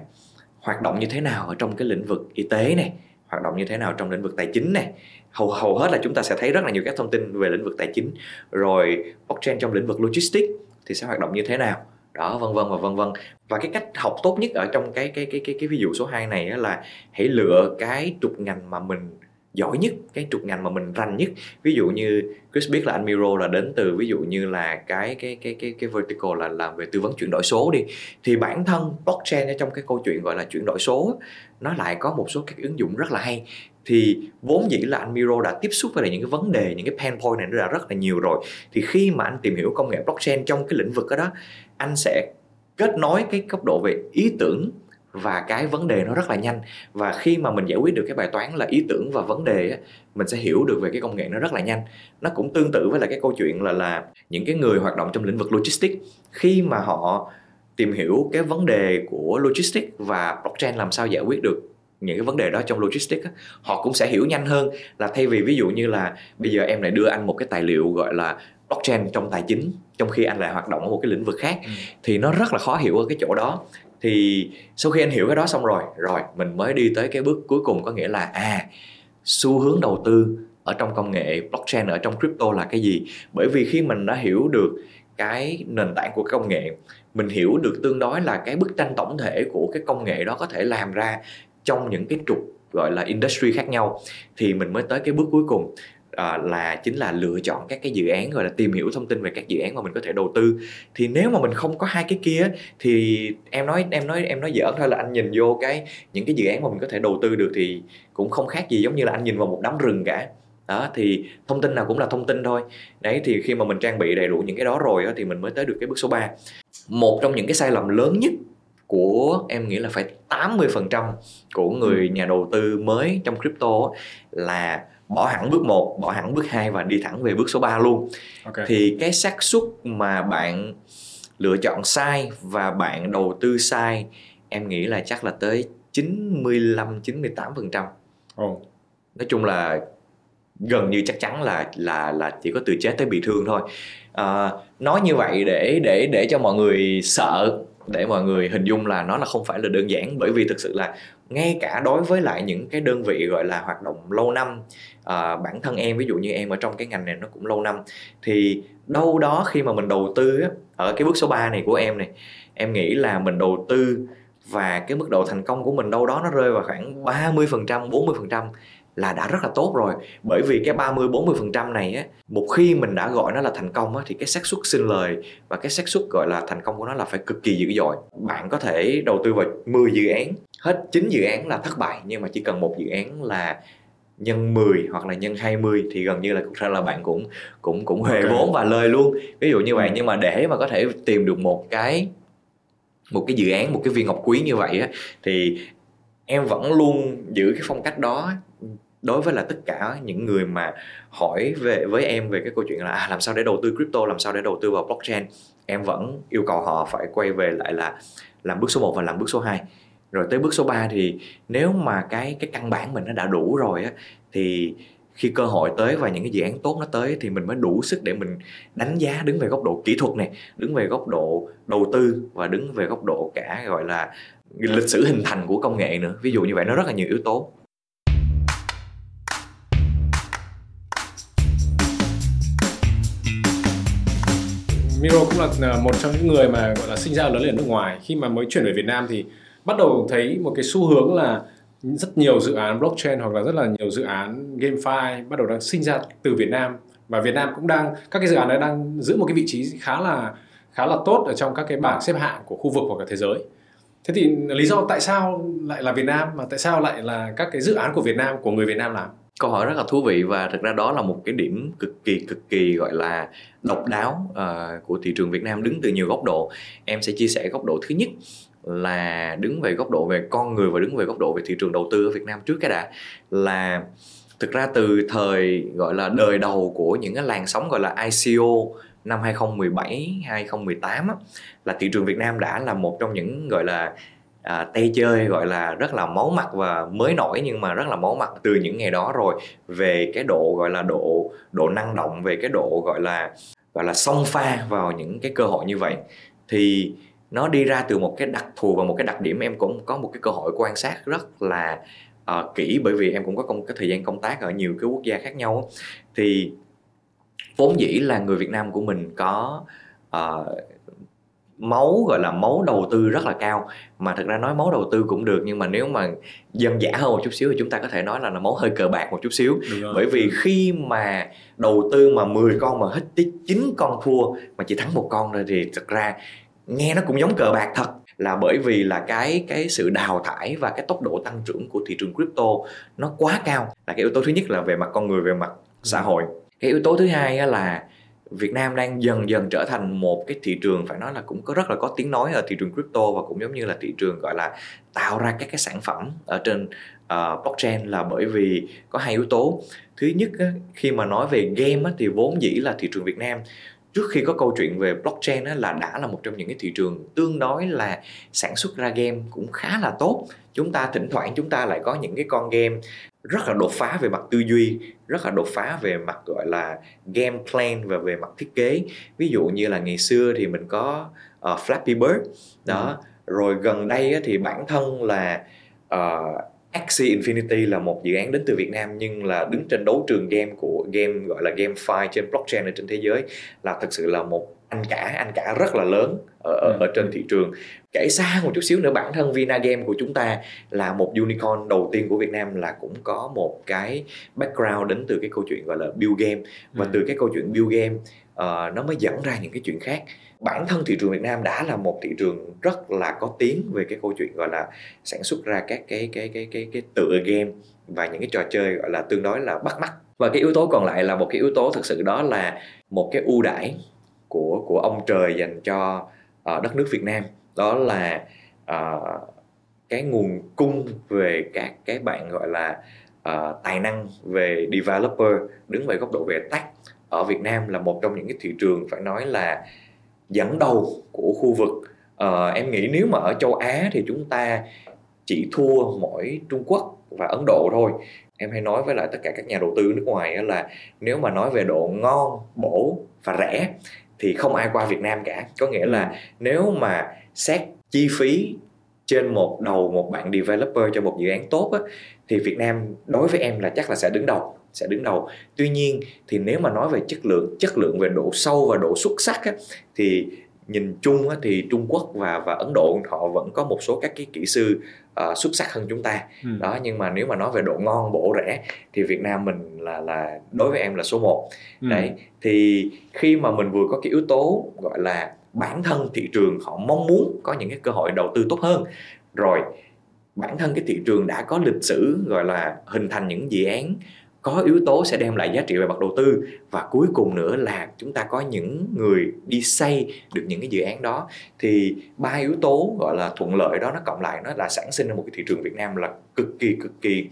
hoạt động như thế nào ở trong cái lĩnh vực y tế này hoạt động như thế nào trong lĩnh vực tài chính này. Hầu hầu hết là chúng ta sẽ thấy rất là nhiều các thông tin về lĩnh vực tài chính. Rồi, blockchain trong lĩnh vực logistics thì sẽ hoạt động như thế nào. Đó, vân vân và vân vân. Và cái cách học tốt nhất ở trong cái cái cái cái cái ví dụ số 2 này là hãy lựa cái trục ngành mà mình giỏi nhất, cái trục ngành mà mình rành nhất. Ví dụ như Chris biết là anh Miro là đến từ, ví dụ như là cái cái cái cái cái vertical là làm về tư vấn chuyển đổi số đi. Thì bản thân blockchain ở trong cái câu chuyện gọi là chuyển đổi số nó lại có một số các ứng dụng rất là hay. Thì vốn dĩ là anh Miro đã tiếp xúc với lại những cái vấn đề những cái pain point này nó đã rất là nhiều rồi. Thì khi mà anh tìm hiểu công nghệ blockchain trong cái lĩnh vực đó, đó anh sẽ kết nối cái cấp độ về ý tưởng và cái vấn đề nó rất là nhanh. Và khi mà mình giải quyết được cái bài toán là ý tưởng và vấn đề á, mình sẽ hiểu được về cái công nghệ nó rất là nhanh. Nó cũng tương tự với là cái câu chuyện là là những cái người hoạt động trong lĩnh vực logistics. Khi mà họ tìm hiểu cái vấn đề của logistics và blockchain làm sao giải quyết được những cái vấn đề đó trong logistics á, họ cũng sẽ hiểu nhanh hơn là thay vì ví dụ như là bây giờ em lại đưa anh một cái tài liệu gọi là blockchain trong tài chính trong khi anh lại hoạt động ở một cái lĩnh vực khác ừ. thì nó rất là khó hiểu ở cái chỗ đó. Thì sau khi anh hiểu cái đó xong rồi rồi mình mới đi tới cái bước cuối cùng có nghĩa là à xu hướng đầu tư ở trong công nghệ blockchain ở trong crypto là cái gì? Bởi vì khi mình đã hiểu được cái nền tảng của công nghệ. Mình hiểu được tương đối là cái bức tranh tổng thể của cái công nghệ đó có thể làm ra trong những cái trục gọi là industry khác nhau. Thì mình mới tới cái bước cuối cùng à, là chính là lựa chọn các cái dự án gọi là tìm hiểu thông tin về các dự án mà mình có thể đầu tư. Thì nếu mà mình không có hai cái kia thì em nói em nói em nói giỡn thôi là anh nhìn vô cái những cái dự án mà mình có thể đầu tư được thì cũng không khác gì giống như là anh nhìn vào một đám rừng cả đó thì thông tin nào cũng là thông tin thôi đấy thì khi mà mình trang bị đầy đủ những cái đó rồi đó, thì mình mới tới được cái bước số 3 một trong những cái sai lầm lớn nhất của em nghĩ là phải 80% của người nhà đầu tư mới trong crypto là bỏ hẳn bước 1, bỏ hẳn bước 2 và đi thẳng về bước số 3 luôn. Okay. Thì cái xác suất mà bạn lựa chọn sai và bạn đầu tư sai em nghĩ là chắc là tới 95 98%. Oh. Nói chung là gần như chắc chắn là là là chỉ có từ chết tới bị thương thôi. À, nói như vậy để để để cho mọi người sợ để mọi người hình dung là nó là không phải là đơn giản bởi vì thực sự là ngay cả đối với lại những cái đơn vị gọi là hoạt động lâu năm à, bản thân em ví dụ như em ở trong cái ngành này nó cũng lâu năm thì đâu đó khi mà mình đầu tư á, ở cái bước số 3 này của em này em nghĩ là mình đầu tư và cái mức độ thành công của mình đâu đó nó rơi vào khoảng 30% 40% là đã rất là tốt rồi bởi vì cái 30 40 phần trăm này á một khi mình đã gọi nó là thành công á thì cái xác suất sinh lời và cái xác suất gọi là thành công của nó là phải cực kỳ dữ dội bạn có thể đầu tư vào 10 dự án hết 9 dự án là thất bại nhưng mà chỉ cần một dự án là nhân 10 hoặc là nhân 20 thì gần như là cũng ra là bạn cũng cũng cũng huề okay. vốn và lời luôn ví dụ như vậy ừ. nhưng mà để mà có thể tìm được một cái một cái dự án một cái viên ngọc quý như vậy á thì em vẫn luôn giữ cái phong cách đó đối với là tất cả những người mà hỏi về với em về cái câu chuyện là à, làm sao để đầu tư crypto làm sao để đầu tư vào blockchain em vẫn yêu cầu họ phải quay về lại là làm bước số 1 và làm bước số 2 rồi tới bước số 3 thì nếu mà cái cái căn bản mình nó đã đủ rồi á thì khi cơ hội tới và những cái dự án tốt nó tới thì mình mới đủ sức để mình đánh giá đứng về góc độ kỹ thuật này đứng về góc độ đầu tư và đứng về góc độ cả gọi là lịch sử hình thành của công nghệ nữa. Ví dụ như vậy, nó rất là nhiều yếu tố. Miro cũng là à, một trong những người mà, gọi là, sinh ra lớn lên ở nước ngoài. Khi mà mới chuyển về Việt Nam thì bắt đầu thấy một cái xu hướng là rất nhiều dự án blockchain hoặc là rất là nhiều dự án GameFi bắt đầu đang sinh ra từ Việt Nam. Và Việt Nam cũng đang, các cái dự án này đang giữ một cái vị trí khá là khá là tốt ở trong các cái bảng xếp hạng của khu vực hoặc cả thế giới. Thế thì lý do tại sao lại là Việt Nam mà tại sao lại là các cái dự án của Việt Nam của người Việt Nam làm? câu hỏi rất là thú vị và thực ra đó là một cái điểm cực kỳ cực kỳ gọi là độc đáo uh, của thị trường Việt Nam đứng từ nhiều góc độ em sẽ chia sẻ góc độ thứ nhất là đứng về góc độ về con người và đứng về góc độ về thị trường đầu tư ở Việt Nam trước cái đã là thực ra từ thời gọi là đời đầu của những cái làn sóng gọi là ICO năm 2017 2018 á, là thị trường Việt Nam đã là một trong những gọi là à, tay chơi gọi là rất là máu mặt và mới nổi nhưng mà rất là máu mặt từ những ngày đó rồi. Về cái độ gọi là độ độ năng động về cái độ gọi là gọi là xông pha vào những cái cơ hội như vậy thì nó đi ra từ một cái đặc thù và một cái đặc điểm em cũng có một cái cơ hội quan sát rất là uh, kỹ bởi vì em cũng có công cái thời gian công tác ở nhiều cái quốc gia khác nhau thì vốn dĩ là người Việt Nam của mình có uh, máu gọi là máu đầu tư rất là cao. Mà thực ra nói máu đầu tư cũng được nhưng mà nếu mà dân dã hơn một chút xíu thì chúng ta có thể nói là, là máu hơi cờ bạc một chút xíu. Bởi vì khi mà đầu tư mà 10 con mà hết tích 9 con thua mà chỉ thắng một con thôi thì thực ra nghe nó cũng giống cờ bạc thật. Là bởi vì là cái cái sự đào thải và cái tốc độ tăng trưởng của thị trường crypto nó quá cao. Là cái yếu tố thứ nhất là về mặt con người về mặt xã hội cái yếu tố thứ hai là Việt Nam đang dần dần trở thành một cái thị trường phải nói là cũng có rất là có tiếng nói ở thị trường crypto và cũng giống như là thị trường gọi là tạo ra các cái sản phẩm ở trên uh, blockchain là bởi vì có hai yếu tố. Thứ nhất khi mà nói về game thì vốn dĩ là thị trường Việt Nam trước khi có câu chuyện về blockchain á, là đã là một trong những cái thị trường tương đối là sản xuất ra game cũng khá là tốt. Chúng ta thỉnh thoảng chúng ta lại có những cái con game rất là đột phá về mặt tư duy rất là đột phá về mặt gọi là game plan và về mặt thiết kế. Ví dụ như là ngày xưa thì mình có uh, Flappy Bird đó. Ừ. rồi gần đây thì bản thân là uh, Axie Infinity là một dự án đến từ Việt Nam nhưng là đứng trên đấu trường game của game gọi là GameFi trên blockchain ở trên thế giới là thực sự là một anh cả anh cả rất là lớn ở, ở, ở trên thị trường. Kể xa một chút xíu nữa bản thân Vina Game của chúng ta là một unicorn đầu tiên của Việt Nam là cũng có một cái background đến từ cái câu chuyện gọi là build game. Và ừ. từ cái câu chuyện build game uh, nó mới dẫn ra những cái chuyện khác bản thân thị trường Việt Nam đã là một thị trường rất là có tiếng về cái câu chuyện gọi là sản xuất ra các cái cái cái cái cái tựa game và những cái trò chơi gọi là tương đối là bắt mắt. Và cái yếu tố còn lại là một cái yếu tố thực sự đó là một cái ưu đãi của của ông trời dành cho uh, đất nước Việt Nam. Đó là uh, cái nguồn cung về các cái bạn gọi là uh, tài năng về developer đứng về góc độ về tech ở Việt Nam là một trong những cái thị trường phải nói là dẫn đầu của khu vực. Uh, em nghĩ nếu mà ở châu Á thì chúng ta chỉ thua mỗi Trung Quốc và Ấn Độ thôi. Em hay nói với lại tất cả các nhà đầu tư nước ngoài là nếu mà nói về độ ngon bổ và rẻ thì không ai qua Việt Nam cả. Có nghĩa là nếu mà xét chi phí trên một đầu một bạn developer cho một dự án tốt á, thì Việt Nam đối với em là chắc là sẽ đứng đầu sẽ đứng đầu tuy nhiên thì nếu mà nói về chất lượng chất lượng về độ sâu và độ xuất sắc á, thì nhìn chung á, thì Trung Quốc và và Ấn Độ họ vẫn có một số các cái kỹ sư uh, xuất sắc hơn chúng ta ừ. đó nhưng mà nếu mà nói về độ ngon bổ rẻ thì Việt Nam mình là là đối với em là số 1 ừ. đấy thì khi mà mình vừa có cái yếu tố gọi là bản thân thị trường họ mong muốn có những cái cơ hội đầu tư tốt hơn rồi bản thân cái thị trường đã có lịch sử gọi là hình thành những dự án có yếu tố sẽ đem lại giá trị về mặt đầu tư và cuối cùng nữa là chúng ta có những người đi xây được những cái dự án đó. Thì ba yếu tố gọi là thuận lợi đó, nó cộng lại nó là sản sinh ra một cái thị trường Việt Nam là cực kỳ cực kỳ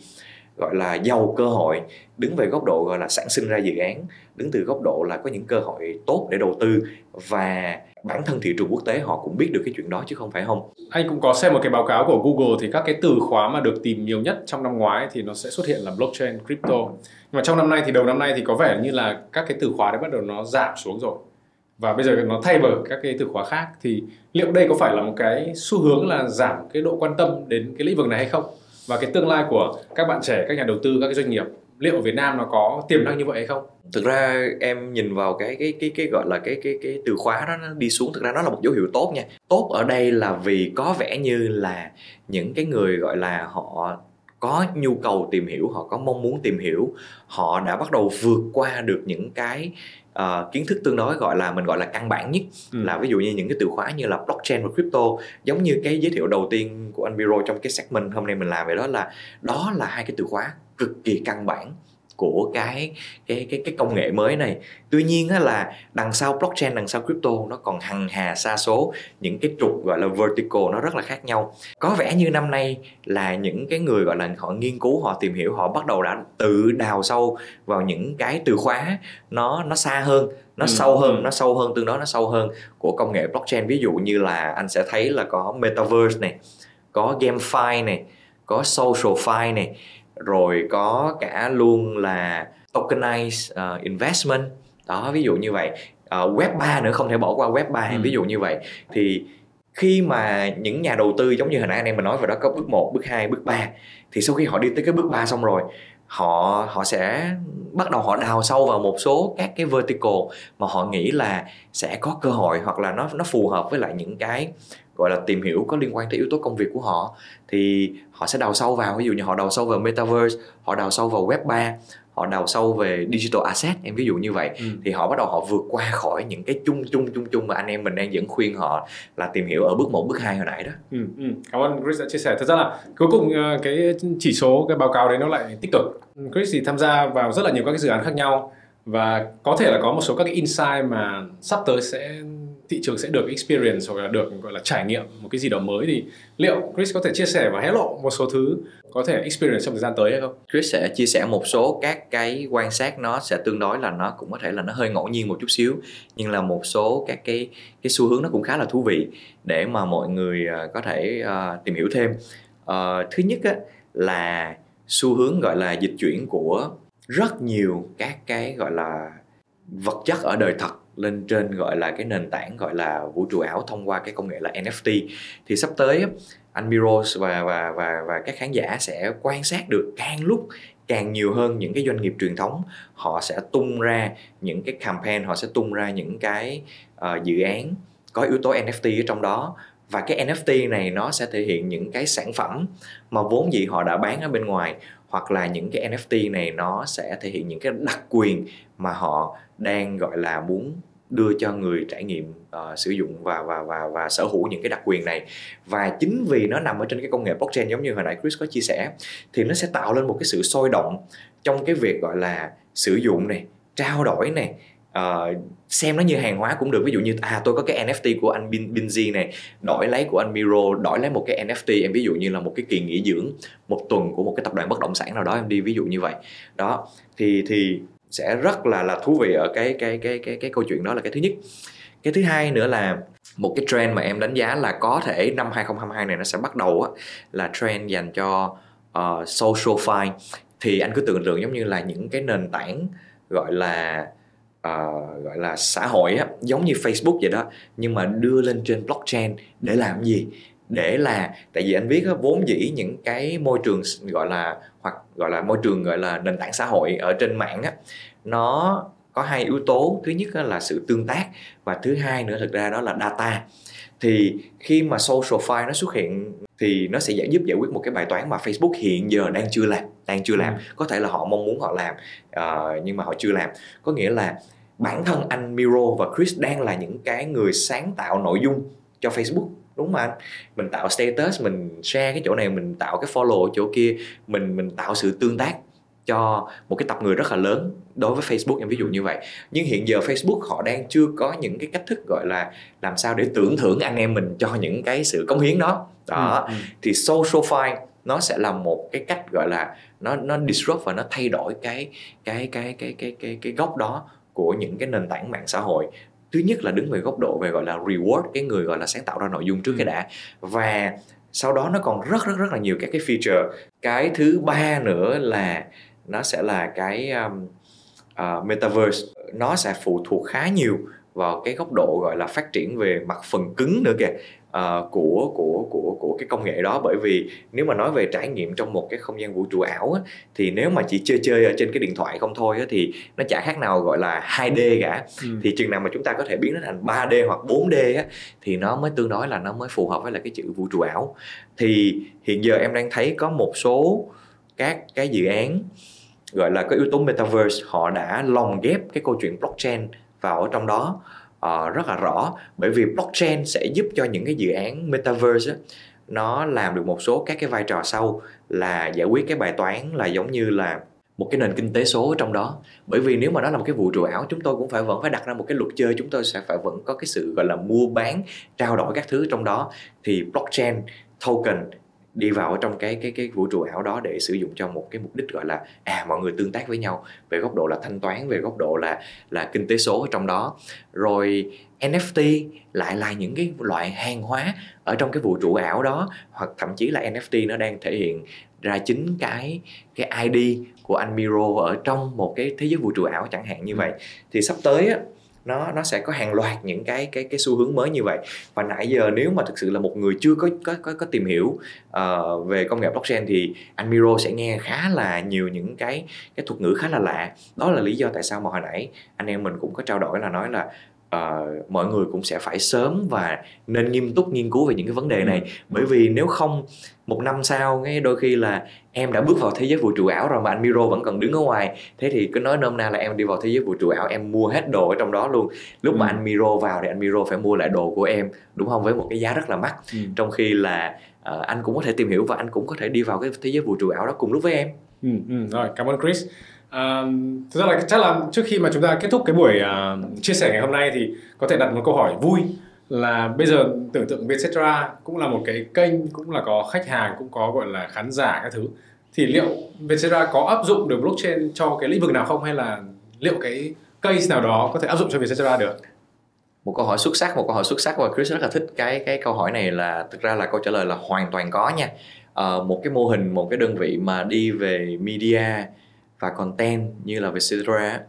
gọi là giàu cơ hội, đứng về góc độ gọi là sản sinh ra dự án, đứng từ góc độ là có những cơ hội tốt để đầu tư và bản thân thị trường quốc tế họ cũng biết được cái chuyện đó chứ không phải không? Anh cũng có xem một cái báo cáo của Google thì các cái từ khóa mà được tìm nhiều nhất trong năm ngoái thì nó sẽ xuất hiện là blockchain, crypto. Nhưng mà trong năm nay thì đầu năm nay thì có vẻ như là các cái từ khóa đấy bắt đầu nó giảm xuống rồi. Và bây giờ nó thay bởi các cái từ khóa khác thì liệu đây có phải là một cái xu hướng là giảm cái độ quan tâm đến cái lĩnh vực này hay không? Và cái tương lai của các bạn trẻ, các nhà đầu tư, các cái doanh nghiệp, liệu ở Việt Nam nó có tiềm năng như vậy hay không? Thực ra em nhìn vào cái cái cái cái gọi là cái cái cái từ khóa đó, nó đi xuống, thực ra nó là một dấu hiệu tốt nha. Tốt ở đây là vì có vẻ như là những cái người gọi là họ có nhu cầu tìm hiểu, họ có mong muốn tìm hiểu, họ đã bắt đầu vượt qua được những cái uh, kiến thức tương đối gọi là mình gọi là căn bản nhất ừ. là ví dụ như những cái từ khóa như là blockchain và crypto giống như cái giới thiệu đầu tiên của anh Biro trong cái segment hôm nay mình làm về đó là đó là hai cái từ khóa cực kỳ căn bản của cái cái cái cái công nghệ mới này. Tuy nhiên á là đằng sau blockchain đằng sau crypto nó còn hằng hà xa số. Những cái trục gọi là vertical nó rất là khác nhau. Có vẻ như năm nay là những cái người gọi là họ nghiên cứu họ tìm hiểu họ bắt đầu đã tự đào sâu vào những cái từ khóa nó nó xa hơn nó ừ. sâu hơn nó sâu hơn tương đối nó sâu hơn của công nghệ blockchain. Ví dụ như là anh sẽ thấy là có metaverse này có gamefi này có social fi này rồi có cả luôn là tokenized uh, investment. Đó ví dụ như vậy. Uh, web 3 nữa không thể bỏ qua web 3 ừ. ví dụ như vậy. Thì khi mà những nhà đầu tư giống như hồi nãy anh em mình nói vào đó có bước 1, bước 2, bước 3 thì sau khi họ đi tới cái bước 3 xong rồi họ họ sẽ bắt đầu họ đào sâu vào một số các cái vertical mà họ nghĩ là sẽ có cơ hội hoặc là nó nó phù hợp với lại những cái, gọi là, tìm hiểu có liên quan tới yếu tố công việc của họ. Thì họ sẽ đào sâu vào, ví dụ như họ đào sâu vào metaverse, họ đào sâu vào web 3 họ đào sâu về digital asset em ví dụ như vậy ừ. thì họ bắt đầu họ vượt qua khỏi những cái chung chung chung chung mà anh em mình đang vẫn khuyên họ là tìm hiểu ở bước 1, bước 2 hồi nãy đó. Ừ, ừ. Cảm ơn Chris đã chia sẻ. Thật ra là cuối cùng ờ, cái chỉ số cái báo cáo đấy nó lại tích cực. Chris thì tham gia vào rất là nhiều các cái dự án khác nhau và có thể là có một số các cái insight mà sắp tới sẽ thị trường sẽ được experience hoặc là được gọi là trải nghiệm một cái gì đó mới thì liệu Chris có thể chia sẻ và hé lộ một số thứ có thể experience trong thời gian tới hay không? Chris sẽ chia sẻ một số các cái quan sát nó sẽ tương đối là nó cũng có thể là nó hơi ngẫu nhiên một chút xíu nhưng là một số các cái cái xu hướng nó cũng khá là thú vị để mà mọi người à, có thể uh, tìm hiểu thêm. Uh, thứ nhất á, là xu hướng gọi là dịch chuyển của rất nhiều các cái gọi là vật chất ở đời thật lên trên gọi là cái nền tảng gọi là vũ trụ ảo thông qua cái công nghệ là NFT thì sắp tới anh Miros và và và và các khán giả sẽ quan sát được càng lúc càng nhiều hơn những cái doanh nghiệp truyền thống. Họ sẽ tung ra những cái campaign họ sẽ tung ra những cái uh, dự án có yếu tố NFT ở trong đó. Và cái NFT này nó sẽ thể hiện những cái sản phẩm mà vốn dĩ họ đã bán ở bên ngoài hoặc là những cái NFT này nó sẽ thể hiện những cái đặc quyền mà họ đang gọi là muốn đưa cho người trải nghiệm uh, sử dụng và và và và sở hữu những cái đặc quyền này. Và chính vì nó nằm ở trên cái công nghệ blockchain giống như hồi nãy Chris có chia sẻ thì nó sẽ tạo lên một cái sự sôi động trong cái việc gọi là sử dụng này trao đổi này uh, xem nó như hàng hóa cũng được. Ví dụ như à tôi có cái NFT của anh Bin Binzi này đổi lấy của anh Miro đổi lấy một cái NFT em ví dụ như là một cái kỳ nghỉ dưỡng một tuần của một cái tập đoàn bất động sản nào đó em đi ví dụ như vậy. Đó thì thì sẽ rất là là thú vị ở cái cái cái cái cái câu chuyện đó là cái thứ nhất. Cái thứ hai nữa là một cái trend mà em đánh giá là có thể năm 2022 này nó sẽ bắt đầu á, là trend dành cho uh, social fine thì anh cứ tưởng tượng giống như là những cái nền tảng gọi là uh, gọi là xã hội á, giống như Facebook vậy đó nhưng mà đưa lên trên blockchain để làm gì? Để là tại vì anh biết vốn dĩ những cái môi trường gọi là hoặc gọi là môi trường gọi là nền tảng xã hội ở trên mạng á nó có hai yếu tố. Thứ nhất là sự tương tác và thứ hai nữa thực ra đó là data. Thì khi mà social file nó xuất hiện thì nó sẽ giải giúp giải quyết một cái bài toán mà Facebook hiện giờ đang chưa làm đang chưa làm. Ừ. có thể là họ mong muốn họ làm uh, nhưng mà họ chưa làm. Có nghĩa là bản thân anh Miro và Chris đang là những cái người sáng tạo nội dung cho Facebook đúng mà anh. Mình tạo status mình share cái chỗ này mình tạo cái follow chỗ kia mình mình tạo sự tương tác cho một cái tập người rất là lớn đối với Facebook em ví dụ như vậy. Nhưng hiện giờ Facebook họ đang chưa có những cái cách thức gọi là làm sao để tưởng thưởng anh em mình cho những cái sự cống hiến đó. Đó. Ừ, ừ. thì socialify nó sẽ là một cái cách gọi là nó nó disrupt và nó thay đổi cái cái cái cái cái cái cái góc đó của những cái nền tảng mạng xã hội thứ nhất là đứng về góc độ về gọi là reward cái người gọi là sáng tạo ra nội dung trước cái đã. Và sau đó nó còn rất rất rất là nhiều các cái feature. Cái thứ ba nữa là nó sẽ là cái um, uh, metaverse. Nó sẽ phụ thuộc khá nhiều vào cái góc độ gọi là phát triển về mặt phần cứng nữa kìa uh, của của của của cái công nghệ đó. Bởi vì nếu mà nói về trải nghiệm trong một cái không gian vũ trụ ảo á, thì nếu mà chỉ chơi chơi ở trên cái điện thoại không thôi á, thì nó chả khác nào gọi là 2D cả. Ừ. thì chừng nào mà chúng ta có thể biến nó thành 3D hoặc 4D á, thì nó mới tương đối là nó mới phù hợp với là cái chữ vũ trụ ảo. Thì hiện giờ em đang thấy có một số các cái dự án gọi là có yếu tố metaverse họ đã lồng ghép cái câu chuyện blockchain vào ở trong đó uh, rất là rõ. Bởi vì blockchain sẽ giúp cho những cái dự án metaverse á, nó làm được một số các cái vai trò sau là giải quyết cái bài toán là giống như là một cái nền kinh tế số ở trong đó. Bởi vì nếu mà nó là một cái vũ trụ ảo chúng tôi cũng phải vẫn phải đặt ra một cái luật chơi chúng tôi sẽ phải vẫn có cái sự gọi là mua bán trao đổi các thứ trong đó. Thì blockchain token đi vào ở trong cái cái cái vũ trụ ảo đó để sử dụng cho một cái mục đích gọi là à mọi người tương tác với nhau về góc độ là thanh toán về góc độ là là kinh tế số ở trong đó. Rồi NFT lại là những cái loại hàng hóa ở trong cái vũ trụ ảo đó hoặc thậm chí là NFT nó đang thể hiện ra chính cái cái ID của anh Miro ở trong một cái thế giới vũ trụ ảo chẳng hạn như vậy. Thì sắp tới á nó nó sẽ có hàng loạt những cái cái cái xu hướng mới như vậy. Và nãy giờ nếu mà thực sự là một người chưa có có có, có tìm hiểu uh, về công nghệ blockchain thì anh Miro sẽ nghe khá là nhiều những cái cái thuật ngữ khá là lạ. Đó là lý do tại sao mà hồi nãy anh em mình cũng có trao đổi là nói là uh, mọi người cũng sẽ phải sớm và nên nghiêm túc nghiên cứu về những cái vấn đề này. Ừ. bởi vì nếu không một năm sau ngay đôi khi là em đã bước vào thế giới vũ trụ ảo rồi mà anh Miro vẫn còn đứng ở ngoài. Thế thì cứ nói nôm na là em đi vào thế giới vũ trụ ảo em mua hết đồ ở trong đó luôn. Lúc ừ. mà anh Miro vào thì anh Miro phải mua lại đồ của em đúng không? Với một cái giá rất là mắc. Ừ. trong khi là uh, anh cũng có thể tìm hiểu và anh cũng có thể đi vào cái thế giới vũ trụ ảo đó cùng lúc với em. Ừ, ừ, rồi cảm ơn Chris. À, thực ra là chắc là trước khi mà chúng ta kết thúc cái buổi uh, chia sẻ ngày hôm nay thì có thể đặt một câu hỏi vui là bây giờ tưởng tượng Vietcetera cũng là một cái kênh cũng là có khách hàng cũng có gọi là khán giả các thứ thì liệu Vietcetera có áp dụng được blockchain cho cái lĩnh vực nào không? Hay là liệu cái case nào đó có thể áp dụng cho Vietcetera được? Một câu hỏi xuất sắc một câu hỏi xuất sắc và Chris rất là thích cái cái câu hỏi này là thực ra là câu trả lời là hoàn toàn có nha. À, một cái mô hình một cái đơn vị mà đi về media và content như là Vietcetera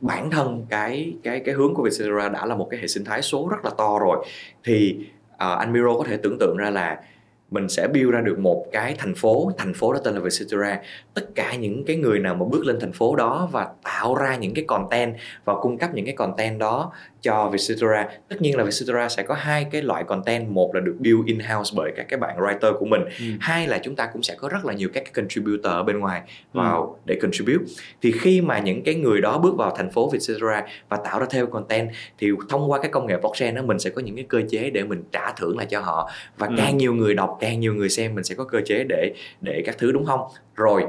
bản thân cái cái cái hướng của Vietcetera đã là một cái hệ sinh thái số rất là to rồi. Thì uh, anh Miro có thể tưởng tượng ra là mình sẽ build ra được một cái thành phố thành phố đó tên là Vietcetera tất cả những cái người nào mà bước lên thành phố đó và tạo ra những cái content và cung cấp những cái content đó cho Vietcetera tất nhiên là Vietcetera sẽ có hai cái loại content một là được build in house bởi các cái bạn writer của mình ừ. hai là chúng ta cũng sẽ có rất là nhiều các cái contributor ở bên ngoài vào ừ. để contribute thì khi mà những cái người đó bước vào thành phố Vietcetera và tạo ra theo content thì thông qua cái công nghệ blockchain đó mình sẽ có những cái cơ chế để mình trả thưởng lại cho họ và ừ. càng nhiều người đọc càng nhiều người xem mình sẽ có cơ chế để để các thứ đúng không rồi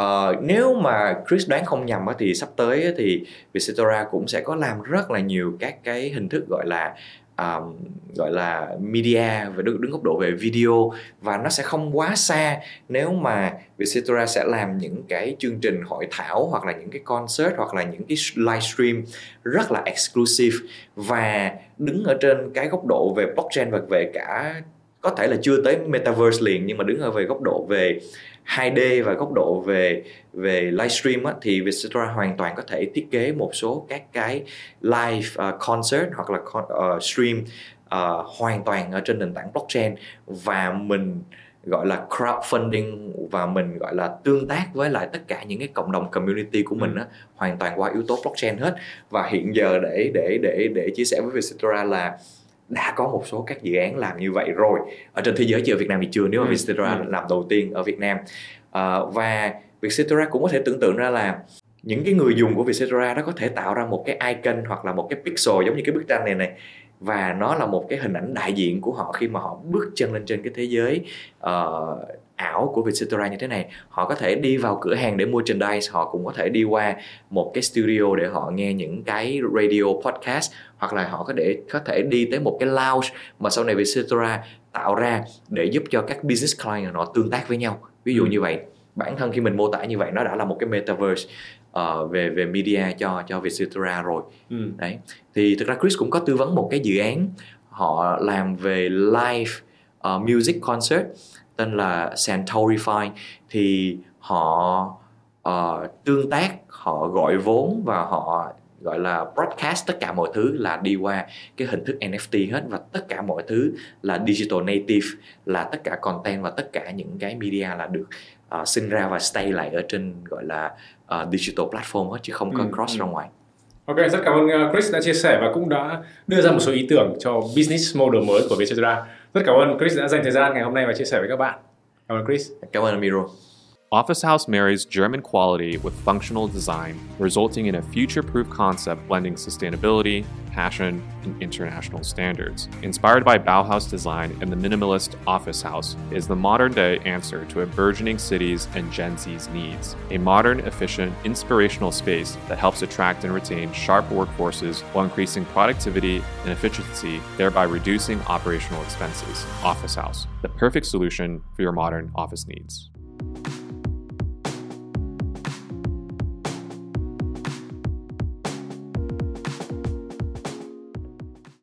uh, nếu mà Chris đoán không nhầm thì sắp tới thì Vietcetera cũng sẽ có làm rất là nhiều các cái hình thức gọi là um, gọi là media và đứng, đứng góc độ về video và nó sẽ không quá xa nếu mà Vietcetera sẽ làm những cái chương trình hội thảo hoặc là những cái concert hoặc là những cái livestream rất là exclusive và đứng ở trên cái góc độ về blockchain và về cả có thể là chưa tới metaverse liền nhưng mà đứng ở về góc độ về 2D và góc độ về về livestream á, thì Vietcetera hoàn toàn có thể thiết kế một số các cái live uh, concert hoặc là uh, stream uh, hoàn toàn ở trên nền tảng blockchain và mình gọi là crowdfunding và mình gọi là tương tác với lại tất cả những cái cộng đồng community của mình ừ. á hoàn toàn qua yếu tố blockchain hết và hiện giờ để để để để chia sẻ với Vietcetera là đã có một số các dự án làm như vậy rồi ở trên thế giới chứ ở Việt Nam thì chưa nếu mà ừ. Vietcetera ừ. làm đầu tiên ở Việt Nam uh, và Vietcetera cũng có thể tưởng tượng ra là những cái người dùng của Vietcetera đó có thể tạo ra một cái icon hoặc là một cái pixel giống như cái bức tranh này này và nó là một cái hình ảnh đại diện của họ khi mà họ bước chân lên trên cái thế giới uh, ảo của Vietcetera như thế này họ có thể đi vào cửa hàng để mua merchandise họ cũng có thể đi qua một cái studio để họ nghe những cái radio podcast hoặc là họ có thể có thể đi tới một cái lounge mà sau này Vietcetera tạo ra để giúp cho các business client họ tương tác với nhau. Ví dụ ừ. như vậy. Bản thân khi mình mô tả như vậy nó đã là một cái metaverse uh, về về media cho cho Vietcetera rồi. Ừ. đấy. Thì thực ra Chris cũng có tư vấn một cái dự án họ làm về live uh, music concert tên là Santorify thì họ uh, tương tác họ gọi vốn và họ gọi là broadcast tất cả mọi thứ là đi qua cái hình thức NFT hết và tất cả mọi thứ là digital native là tất cả content và tất cả những cái media là được uh, sinh ra và stay lại ở trên gọi là uh, digital platform hết chứ không có Ừ, cross ừ. ra ngoài Ok, rất cảm ơn Chris đã chia sẻ và cũng đã đưa ra một số ý tưởng cho business model mới của Vietcetera. Rất cảm ơn Chris đã dành thời gian ngày hôm nay và chia sẻ với các bạn. Cảm ơn Chris. cảm ơn Amiro Office House marries German quality with functional design, resulting in a future proof concept blending sustainability, passion, and international standards. Inspired by Bauhaus design and the minimalist office house, is the modern day answer to a burgeoning city's and Gen Z's needs. A modern, efficient, inspirational space that helps attract and retain sharp workforces while increasing productivity and efficiency, thereby reducing operational expenses. Office House, the perfect solution for your modern office needs.